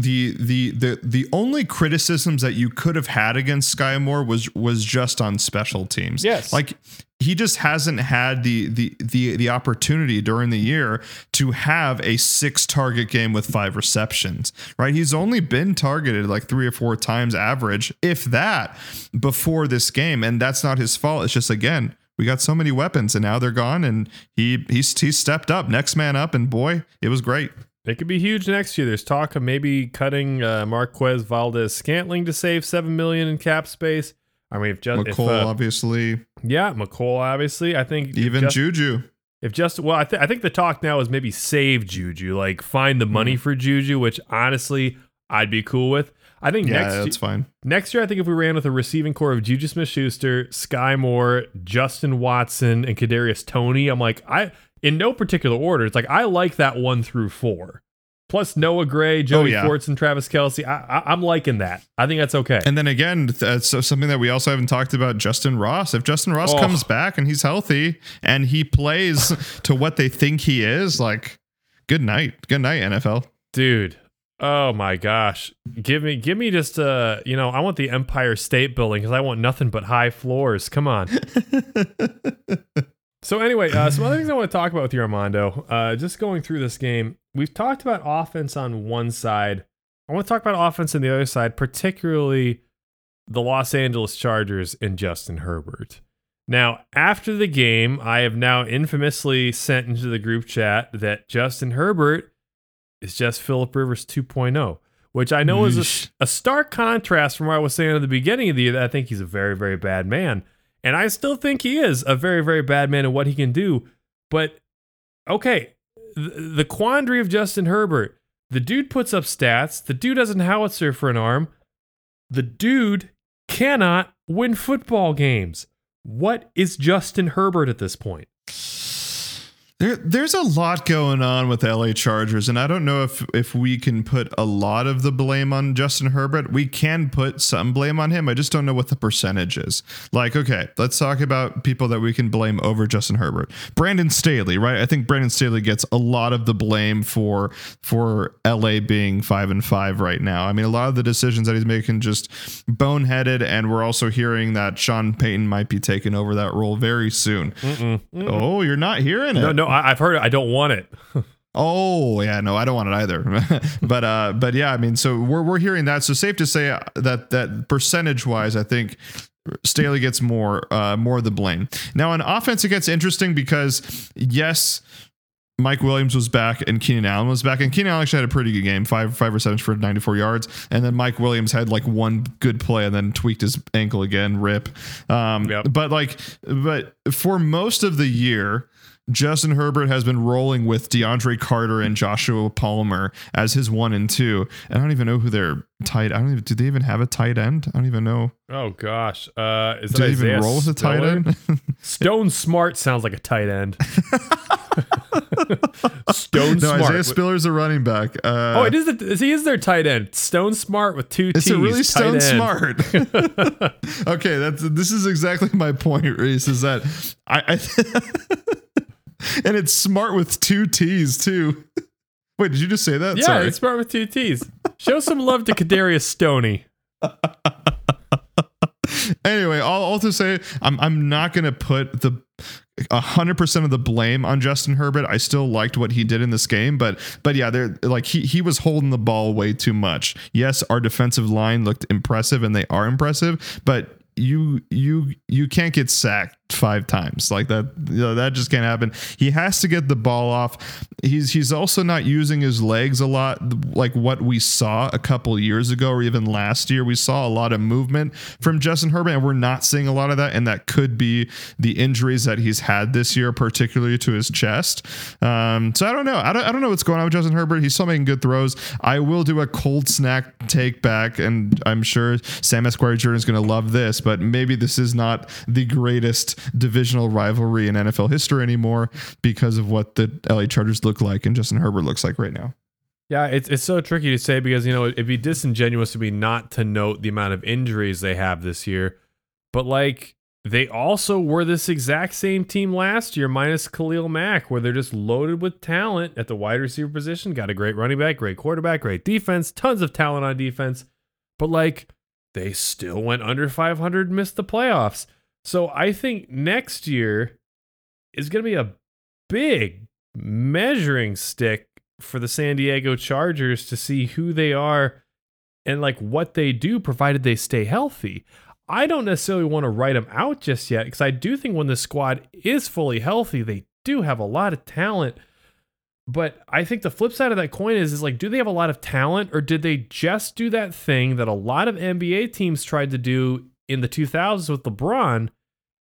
the the the the only criticisms that you could have had against Skyy Moore was was just on special teams. Yes. like he just hasn't had the the the the opportunity during the year to have a six target game with five receptions. Right, he's only been targeted like three or four times average, if that, before this game, and that's not his fault. It's just again. We got so many weapons, and now they're gone. And he he's he stepped up, next man up, and boy, it was great. It could be huge next year. There's talk of maybe cutting uh, Marquez Valdes Scantling to save seven million in cap space. I mean, if just if, uh, obviously, yeah, Mecole, obviously. I think even just, Juju. if just well, I, th- I think the talk now is maybe save Juju, like find the money Mm-hmm. for Juju, which honestly I'd be cool with. I think Yeah, next that's fine. next year, I think if we ran with a receiving core of Juju Smith-Schuster, Skyy Moore, Justin Watson, and Kadarius Toney, I'm like I in no particular order. It's like I like that one through four. Plus Noah Gray, Joey yeah. and Travis Kelce. I, I'm liking that. I think that's okay. And then again, th- so something that we also haven't talked about, Justyn Ross. If Justyn Ross Oh. comes back and he's healthy and he plays to what they think he is, like, good night, good night, NFL. dude oh my gosh give me give me just uh you know i want the empire state building because i want nothing but high floors come on so anyway uh some other things i want to talk about with you armando. Uh just going through this game we've talked about offense on one side. I want to talk about offense on the other side particularly the los angeles chargers and justin herbert. Now, after the game, I have now infamously sent into the group chat that Justin Herbert is just Philip Rivers 2.0, which I know is a, a stark contrast from what I was saying at the beginning of the year that I think he's a very, very bad man. And I still think he is a very, very bad man in what he can do. But okay, the, the quandary of Justin Herbert the dude puts up stats, the dude has an howitzer for an arm, the dude cannot win football games. What is Justin Herbert at this point? There, there's a lot going on with the LA Chargers, and I don't know if if we can put a lot of the blame on Justin Herbert. We can put some blame on him. I just don't know what the percentage is. Like, okay, let's talk about people that we can blame over Justin Herbert. Brandon Staley, right? I think Brandon Staley gets a lot of the blame for for LA being five and five right now. I mean, a lot of the decisions that he's making just boneheaded, and we're also hearing that Sean Payton might be taking over that role very soon. Oh, you're not hearing it. No, no, I, I've heard it. I don't want it. Oh yeah, no, I don't want it either. but uh, but yeah, I mean, so we're we're hearing that. So safe to say that that percentage wise, I think Staley gets more uh, more of the blame. Now on offense, it gets interesting because yes. Mike Williams was back and Keenan Allen was back, and Keenan Allen actually had a pretty good game, five five receptions for 94 yards, and then Mike Williams had like one good play and then tweaked his ankle again, rip. Um, Yep. But like, but for most of the year, Justin Herbert has been rolling with DeAndre Carter and Joshua Palmer as his one and two. And I don't even know who their tight. I don't even. Do they even have a tight end? I don't even know. Oh gosh, uh, is Do they even roll with a tight end? Stone Smartt sounds like a tight end. Stone Smartt. no, Smart. Isaiah Spiller's a running back. Uh, Oh, it is. The, he is their tight end. Stone Smartt with two It's T's. a really stone end. smart. okay, that's this is exactly my point, Reese. Is that I, I and it's smart with two T's too. Wait, did you just say that? Yeah, Sorry. it's smart with two T's. Show some love to Kadarius Stoney. anyway, I'll to say, I'm I'm not gonna put the hundred percent of the blame on Justin Herbert. I still liked what he did in this game, but but yeah, they're like he he was holding the ball way too much. Yes, our defensive line looked impressive and they are impressive, but you you you can't get sacked five times. Like that you know, that just can't happen. He has to get the ball off. He's he's also not using his legs a lot like what we saw a couple years ago or even last year. We saw a lot of movement from Justin Herbert and we're not seeing a lot of that and that could be the injuries that he's had this year particularly to his chest. Um, so I don't know. I don't, I don't know what's going on with Justin Herbert. He's still making good throws. I will do a cold snack take back and I'm sure Sam Esquire Jordan is going to love this but maybe this is not the greatest divisional rivalry in NFL history anymore because of what the LA Chargers look like and Justin Herbert looks like right now. Yeah, it's it's so tricky to say because you know it'd be disingenuous to me not to note the amount of injuries they have this year, but like they also were this exact same team last year, minus Khalil Mack, where they're just loaded with talent at the wide receiver position. Got a great running back, great quarterback, great defense, tons of talent on defense, but like they still went under 500, missed the playoffs. So I think next year is going to be a big measuring stick for the San Diego Chargers to see who they are and like what they do provided they stay healthy. I don't necessarily want to write them out just yet because I do think when the squad is fully healthy, they do have a lot of talent. But I think the flip side of that coin is is like, do they have a lot of talent or did they just do that thing that a lot of NBA teams tried to do in the 2000s with LeBron?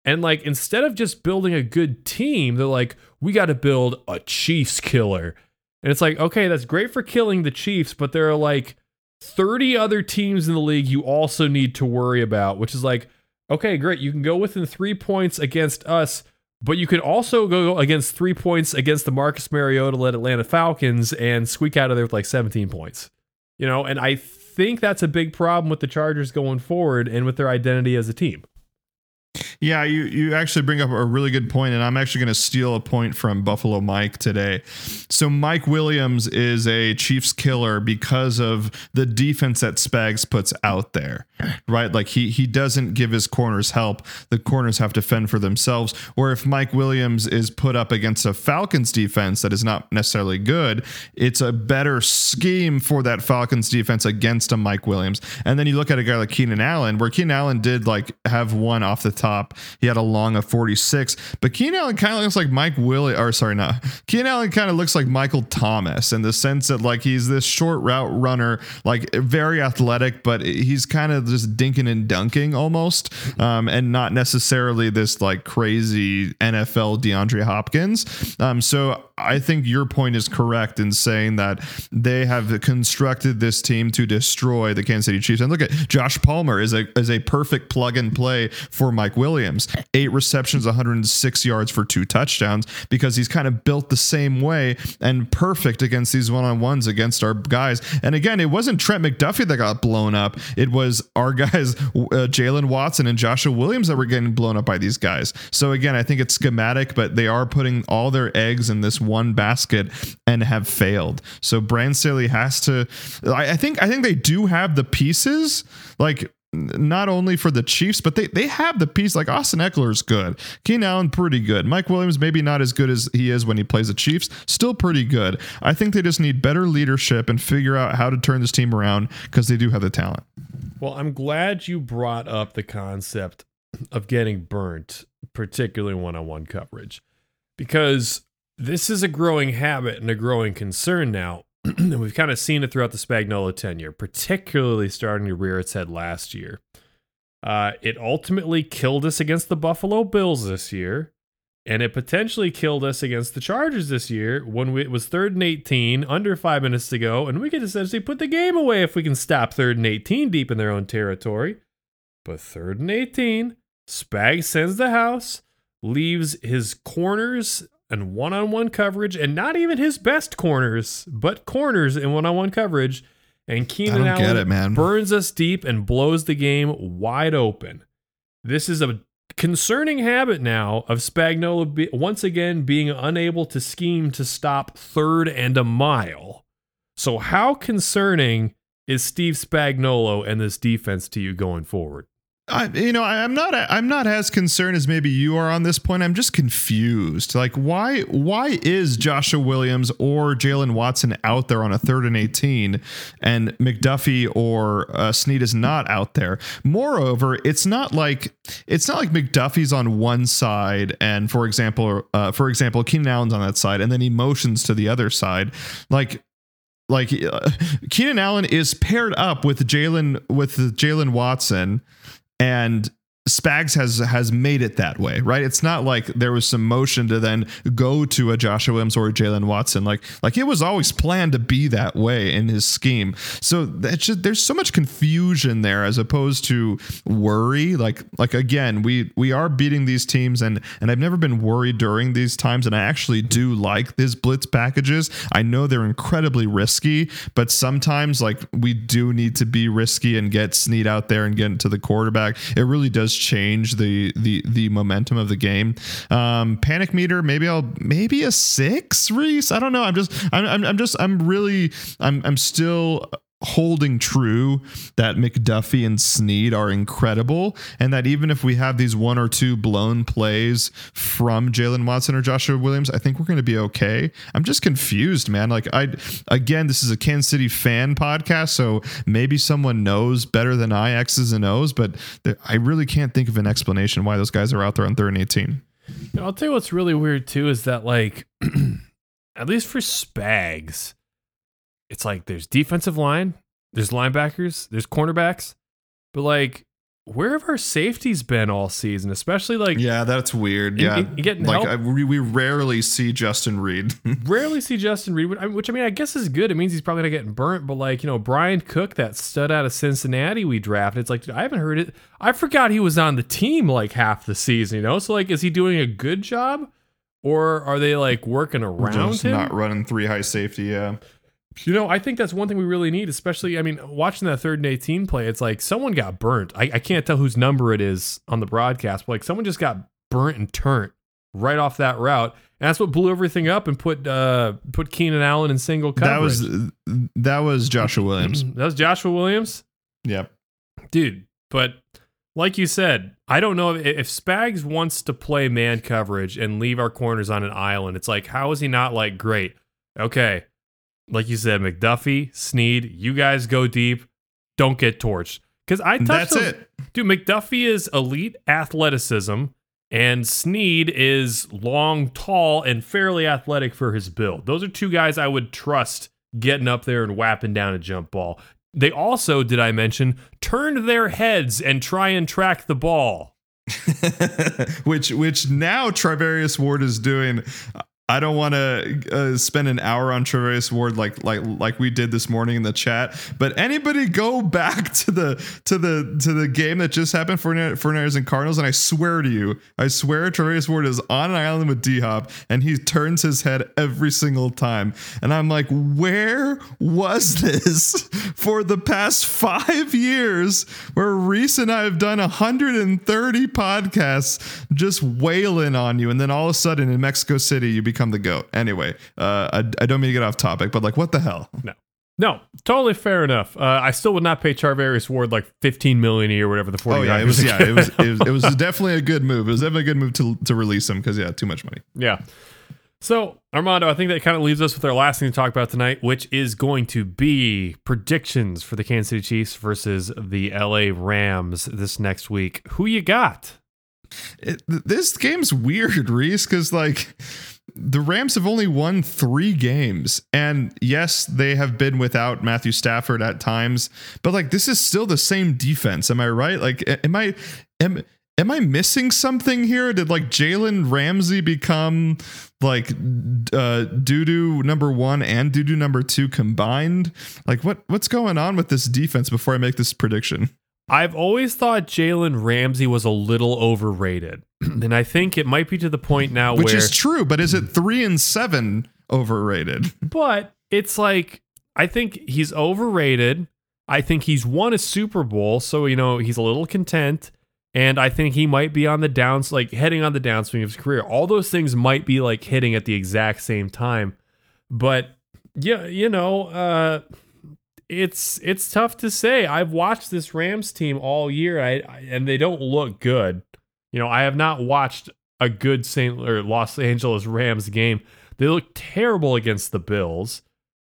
And like, instead of just building a good team, they're like, we got to build a Chiefs killer. And it's like, okay, that's great for killing the Chiefs, but there are like 30 other teams in the league you also need to worry about, which is like, okay, great. You can go within three points against us, but you can also go against three points against the Marcus Mariota led Atlanta Falcons and squeak out of there with like 17 points. You know, and I think that's a big problem with the Chargers going forward and with their identity as a team. Yeah, you you actually bring up a really good point, and I'm actually going to steal a point from Buffalo Mike today. So Mike Williams is a Chiefs killer because of the defense that Spags puts out there, right? Like he he doesn't give his corners help; the corners have to fend for themselves. Or if Mike Williams is put up against a Falcons defense that is not necessarily good, it's a better scheme for that Falcons defense against a Mike Williams. And then you look at a guy like Keenan Allen, where Keenan Allen did like have one off the top. He had a long of 46, but Keenan Allen kind of looks like Mike Willie, or sorry, not Keenan Allen kind of looks like Michael Thomas in the sense that like he's this short route runner, like very athletic, but he's kind of just dinking and dunking almost, um, and not necessarily this like crazy NFL DeAndre Hopkins. Um, so I think your point is correct in saying that they have constructed this team to destroy the Kansas City Chiefs. And look at Josh Palmer is a is a perfect plug and play for Mike Mike Williams, eight receptions, 106 yards for two touchdowns, because he's kind of built the same way and perfect against these one on ones against our guys. And again, it wasn't Trent McDuffie that got blown up, it was our guys, uh, Jaylen Watson and Joshua Williams, that were getting blown up by these guys. So again, I think it's schematic, but they are putting all their eggs in this one basket and have failed. So Brand Staley has to. I, I think I think they do have the pieces. Like not only for the Chiefs, but they, they have the piece. Like Austin Ekeler is good. Keenan Allen, pretty good. Mike Williams, maybe not as good as he is when he plays the Chiefs, still pretty good. I think they just need better leadership and figure out how to turn this team around because they do have the talent. Well, I'm glad you brought up the concept of getting burnt, particularly one on one coverage, because this is a growing habit and a growing concern now. and we've kind of seen it throughout the Spagnuolo tenure, particularly starting to rear its head last year. Uh, it ultimately killed us against the Buffalo Bills this year, and it potentially killed us against the Chargers this year when we, it was third and 18, under five minutes to go, and we could essentially put the game away if we can stop third and 18 deep in their own territory. But third and 18, Spag sends the house, leaves his corners and one on one coverage, and not even his best corners, but corners in one on one coverage. And Keenan Allen it, man. burns us deep and blows the game wide open. This is a concerning habit now of Spagnuolo be, once again being unable to scheme to stop third and a mile. So, how concerning is Steve Spagnuolo and this defense to you going forward? I, you know, I- I'm not. I'm not as concerned as maybe you are on this point. I'm just confused. Like, why? Why is Joshua Williams or Jaylen Watson out there on a third and eighteen, and McDuffie or uh, Sneed is not out there? Moreover, it's not like it's not like McDuffie's on one side, and for example, uh, for example, Keenan Allen's on that side, and then he motions to the other side, like like uh, Keenan Allen is paired up with Jaylen with Jaylen Watson, and Spags has has made it that way, right? It's not like there was some motion to then go to a Joshua Williams or a Jaylen Watson. Like like it was always planned to be that way in his scheme. So just, there's so much confusion there as opposed to worry. Like like again, we we are beating these teams, and and I've never been worried during these times, and I actually do like these blitz packages. I know they're incredibly risky, but sometimes like we do need to be risky and get Sneed out there and get into the quarterback. It really does change the the the momentum of the game. Um, panic meter, maybe I'll maybe a six, Reese. I don't know. I'm just I'm I'm, I'm just I'm really I'm I'm still holding true that McDuffie and Sneed are incredible, and that even if we have these one or two blown plays from Jaylen Watson or Joshua Williams, I think we're going to be okay. I'm just confused, man. Like I, again, this is a Kansas City fan podcast, so maybe someone knows better than I X's and O's, but I really can't think of an explanation why those guys are out there on third and eighteen. I'll tell you what's really weird too is that like at least for Spags, it's like there's defensive line, there's linebackers, there's cornerbacks, but like where have our safeties been all season? Especially like Yeah, that's weird. You- Yeah, you getting like help? I, we, we rarely see Justin Reid. rarely see Justin Reid, which I- which I mean I guess is good. It means he's probably not getting burnt, but like you know Bryan Cook, that stud out of Cincinnati we drafted. It's like dude, I haven't heard it. I forgot he was on the team like half the season. You know, so like is he doing a good job? Or are they like working around Just him? not running three high safety. Yeah. You know, I think that's one thing we really need, especially, I mean, watching that third and 18 play, it's like someone got burnt. I, I can't tell whose number it is on the broadcast, but like someone just got burnt and turned right off that route. And that's what blew everything up and put uh put Keenan Allen in single coverage. That was that was Joshua Williams. that was Joshua Williams. yep. Dude, but like you said, I don't know if, if Spags wants to play man coverage and leave our corners on an island. It's like, how is he not like great? Okay, like you said, McDuffie, Sneed, you guys go deep. Don't get torched. Because I touched That's those- it. Dude, McDuffie is elite athleticism, and Sneed is long, tall, and fairly athletic for his build. Those are two guys I would trust getting up there and whapping down a jump ball. They also, did I mention, turned their heads and try and track the ball. which which now Charvarius Ward is doing. I don't want to uh, spend an hour on Travis Ward like like like we did this morning in the chat. But anybody go back to the to the to the game that just happened for 49ers and Cardinals, and I swear to you, I swear Travis Ward is on an island with D Hop, and he turns his head every single time, and I'm like, where was this for the past five years? Where Reese and I have done 130 podcasts just wailing on you, and then all of a sudden in Mexico City you become the goat. Anyway, uh, I, I don't mean to get off topic, but like, what the hell? No. No, totally fair enough. Uh, I still would not pay Charvarius Ward like fifteen million a year, or whatever the forty. Oh yeah, it was yeah, it was, it was it was definitely a good move. It was definitely a good move to to release him because yeah, too much money. Yeah. So Armando, I think that kind of leaves us with our last thing to talk about tonight, which is going to be predictions for the Kansas City Chiefs versus the LA Rams this next week. Who you got? It, this game's weird, Reese, because like the Rams have only won three games. And yes, they have been without Matthew Stafford at times, but like this is still the same defense. Am I right? Like, am I am am I missing something here? Did like Jalen Ramsey become like uh doo number one and doo number two combined? Like what what's going on with this defense before I make this prediction? I've always thought Jalen Ramsey was a little overrated. and I think it might be to the point now Which where is true, but is it three and seven overrated? But it's like I think he's overrated. I think he's won a Super Bowl, so you know he's a little content. And I think he might be on the downs, like heading on the downswing of his career. All those things might be like hitting at the exact same time. But yeah, you know, uh, it's it's tough to say. I've watched this Rams team all year, I, I, and they don't look good. You know, I have not watched a good Saint or Los Angeles Rams game. They look terrible against the Bills.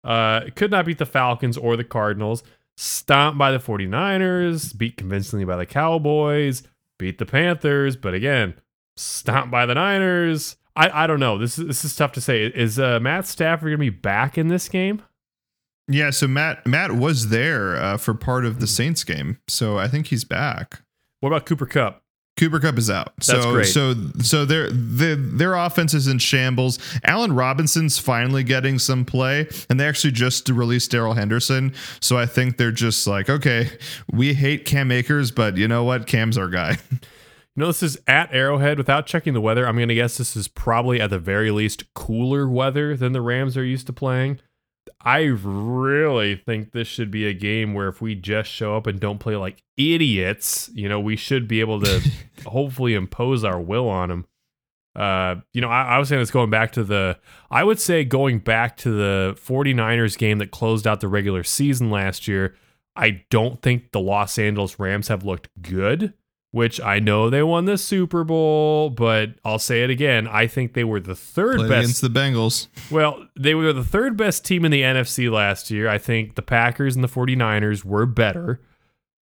Uh, could not beat the Falcons or the Cardinals. Stomped by the 49ers, beat convincingly by the Cowboys, beat the Panthers, but again, stomped by the Niners. I, I don't know. This is this is tough to say. Is uh, Matt Stafford gonna be back in this game? Yeah, so Matt Matt was there uh, for part of the Saints game, so I think he's back. What about Cooper Kupp? Cooper Kupp is out. That's so great. so so their their their offense is in shambles. Allen Robinson's finally getting some play, and they actually just released Darrell Henderson. So I think they're just like, okay, we hate Cam Akers, but you know what? Cam's our guy. You know, this is at Arrowhead without checking the weather. I'm going to guess this is probably at the very least cooler weather than the Rams are used to playing. I really think this should be a game where if we just show up and don't play like idiots, you know, we should be able to hopefully impose our will on them. Uh, you know, I, I was saying this going back to the, I would say going back to the 49ers game that closed out the regular season last year. I don't think the Los Angeles Rams have looked good which I know they won the Super Bowl, but I'll say it again. I think they were the third Played best. against the Bengals. well, they were the third best team in the NFC last year. I think the Packers and the 49ers were better.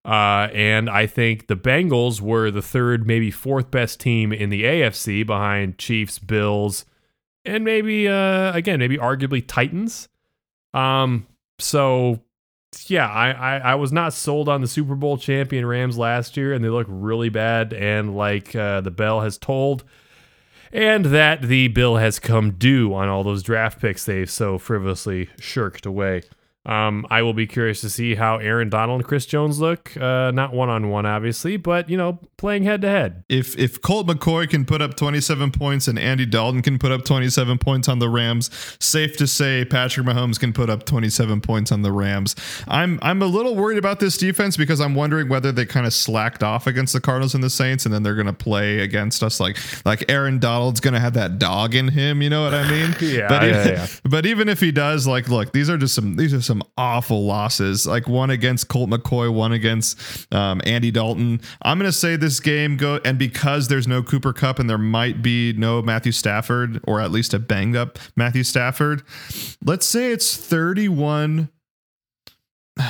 Uh, and I think the Bengals were the third, maybe fourth best team in the AFC behind Chiefs, Bills, and maybe, uh, again, maybe arguably Titans. Um, so yeah, I, I, I was not sold on the Super Bowl champion Rams last year, and they look really bad. And like uh, the bell has tolled, and that the bill has come due on all those draft picks they've so frivolously shirked away. Um, I will be curious to see how Aaron Donald and Chris Jones look. Uh, not one on one, obviously, but you know, playing head to head. If if Colt McCoy can put up 27 points and Andy Dalton can put up 27 points on the Rams, safe to say Patrick Mahomes can put up 27 points on the Rams. I'm I'm a little worried about this defense because I'm wondering whether they kind of slacked off against the Cardinals and the Saints, and then they're gonna play against us like like Aaron Donald's gonna have that dog in him. You know what I mean? Yeah, But yeah, even, yeah. but even if he does, like, look, these are just some these are some awful losses. Like one against Colt McCoy, one against um, Andy Dalton. I'm gonna say this game go and because there's no Cooper Kupp and there might be no Matthew Stafford or at least a banged up Matthew Stafford. Let's say it's 31.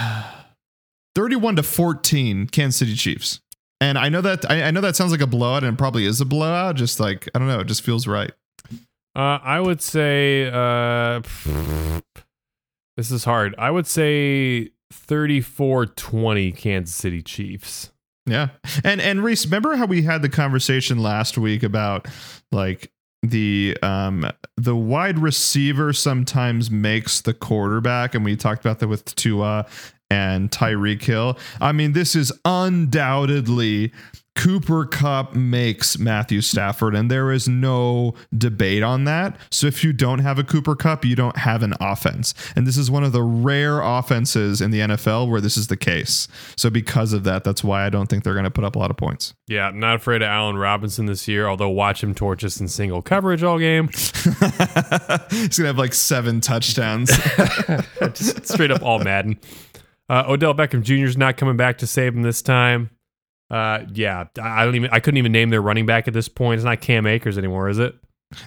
31 to 14 Kansas City Chiefs. And I know that I, I know that sounds like a blowout and probably is a blowout. Just like I don't know, it just feels right. Uh, I would say uh, this is hard. I would say 34-20 Kansas City Chiefs. Yeah. And and Reese, remember how we had the conversation last week about like the um the wide receiver sometimes makes the quarterback, and we talked about that with Tua and Tyreek Hill. I mean, this is undoubtedly Cooper Kupp makes Matthew Stafford, and there is no debate on that. So if you don't have a Cooper Kupp, you don't have an offense. And this is one of the rare offenses in the NFL where this is the case. So because of that, that's why I don't think they're going to put up a lot of points. Yeah, I'm not afraid of Allen Robinson this year, although watch him torch us in single coverage all game. He's going to have like seven touchdowns. Just straight up all Madden. Uh, Odell Beckham Jr. is not coming back to save him this time. Uh, yeah, I don't even. I couldn't even name their running back at this point. It's not Cam Akers anymore, is it?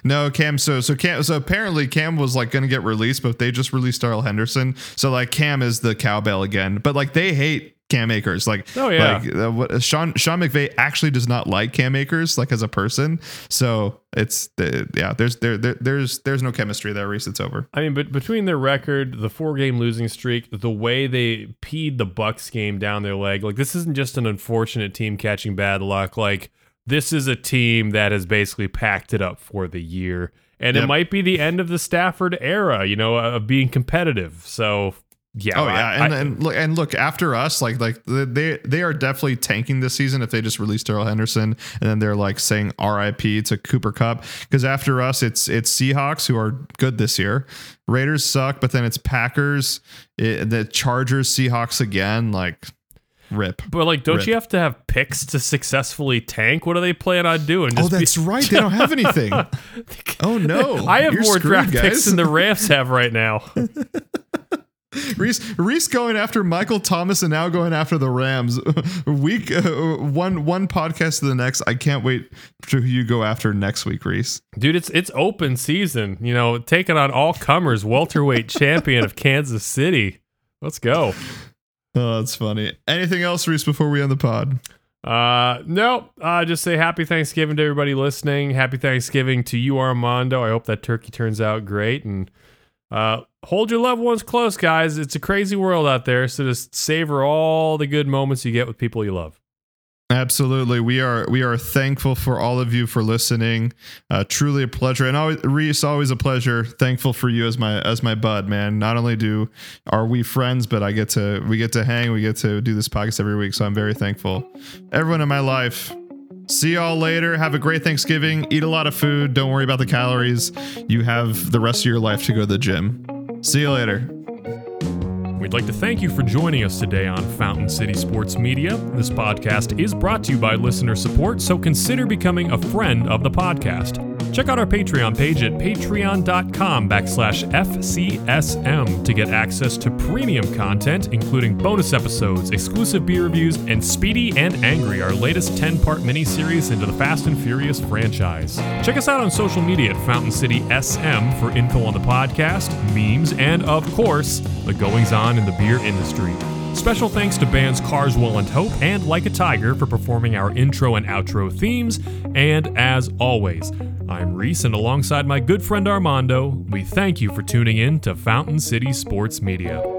No, Cam. So so Cam. So apparently Cam was like going to get released, but they just released Darrell Henderson. So like Cam is the cowbell again. But like they hate Cam Akers. Like, oh yeah, like uh, what, Sean Sean McVay actually does not like Cam Akers like as a person. So it's uh, yeah, there's there, there there's there's no chemistry there. Reese, it's over. I mean, but between their record, the four game losing streak, the way they peed the Bucks game down their leg, like this isn't just an unfortunate team catching bad luck. Like this is a team that has basically packed it up for the year. And yep. it might be the end of the Stafford era, you know, of being competitive. So yeah. Oh yeah, I, and, I, and look and look after us, like like they they are definitely tanking this season if they just release Darrell Henderson and then they're like saying R.I.P. to Cooper Kupp because after us it's it's Seahawks who are good this year, Raiders suck, but then it's Packers, it, the Chargers, Seahawks again, like rip. But like, don't rip. you have to have picks to successfully tank? What are they planning on doing? Oh, just oh, that's be- right. They don't have anything. oh no, I have You're more screwed, draft guys. picks than the Rams have right now. Reese Reese going after Michael Thomas and now going after the Rams. Week uh, one one podcast to the next. I can't wait to who you go after next week, Reese. Dude, it's it's open season. You know, taking on all comers, welterweight champion of Kansas City. Let's go. Oh, that's funny. Anything else, Reese, before we end the pod? Uh, no. Uh, just say happy Thanksgiving to everybody listening. Happy Thanksgiving to you, Armando. I hope that turkey turns out great and uh, hold your loved ones close, guys. It's a crazy world out there, so just savor all the good moments you get with people you love. Absolutely, we are we are thankful for all of you for listening. Uh, truly a pleasure, and always Reese, always a pleasure. Thankful for you as my as my bud, man. Not only do are we friends, but I get to we get to hang, we get to do this podcast every week. So I'm very thankful. Everyone in my life, See y'all later. Have a great Thanksgiving. Eat a lot of food. Don't worry about the calories. You have the rest of your life to go to the gym. See you later. We'd like to thank you for joining us today on Fountain City Sports Media. This podcast is brought to you by listener support, so consider becoming a friend of the podcast. Check out our Patreon page at patreon.com backslash FCSM to get access to premium content, including bonus episodes, exclusive beer reviews, and Speedy and Angry, our latest 10 part miniseries into the Fast and Furious franchise. Check us out on social media at Fountain City SM for info on the podcast, memes, and, of course, the goings on in the beer industry. Special thanks to bands Carswell and Hope and Like a Tiger for performing our intro and outro themes. And as always, I'm Reese, and alongside my good friend Armando, we thank you for tuning in to Fountain City Sports Media.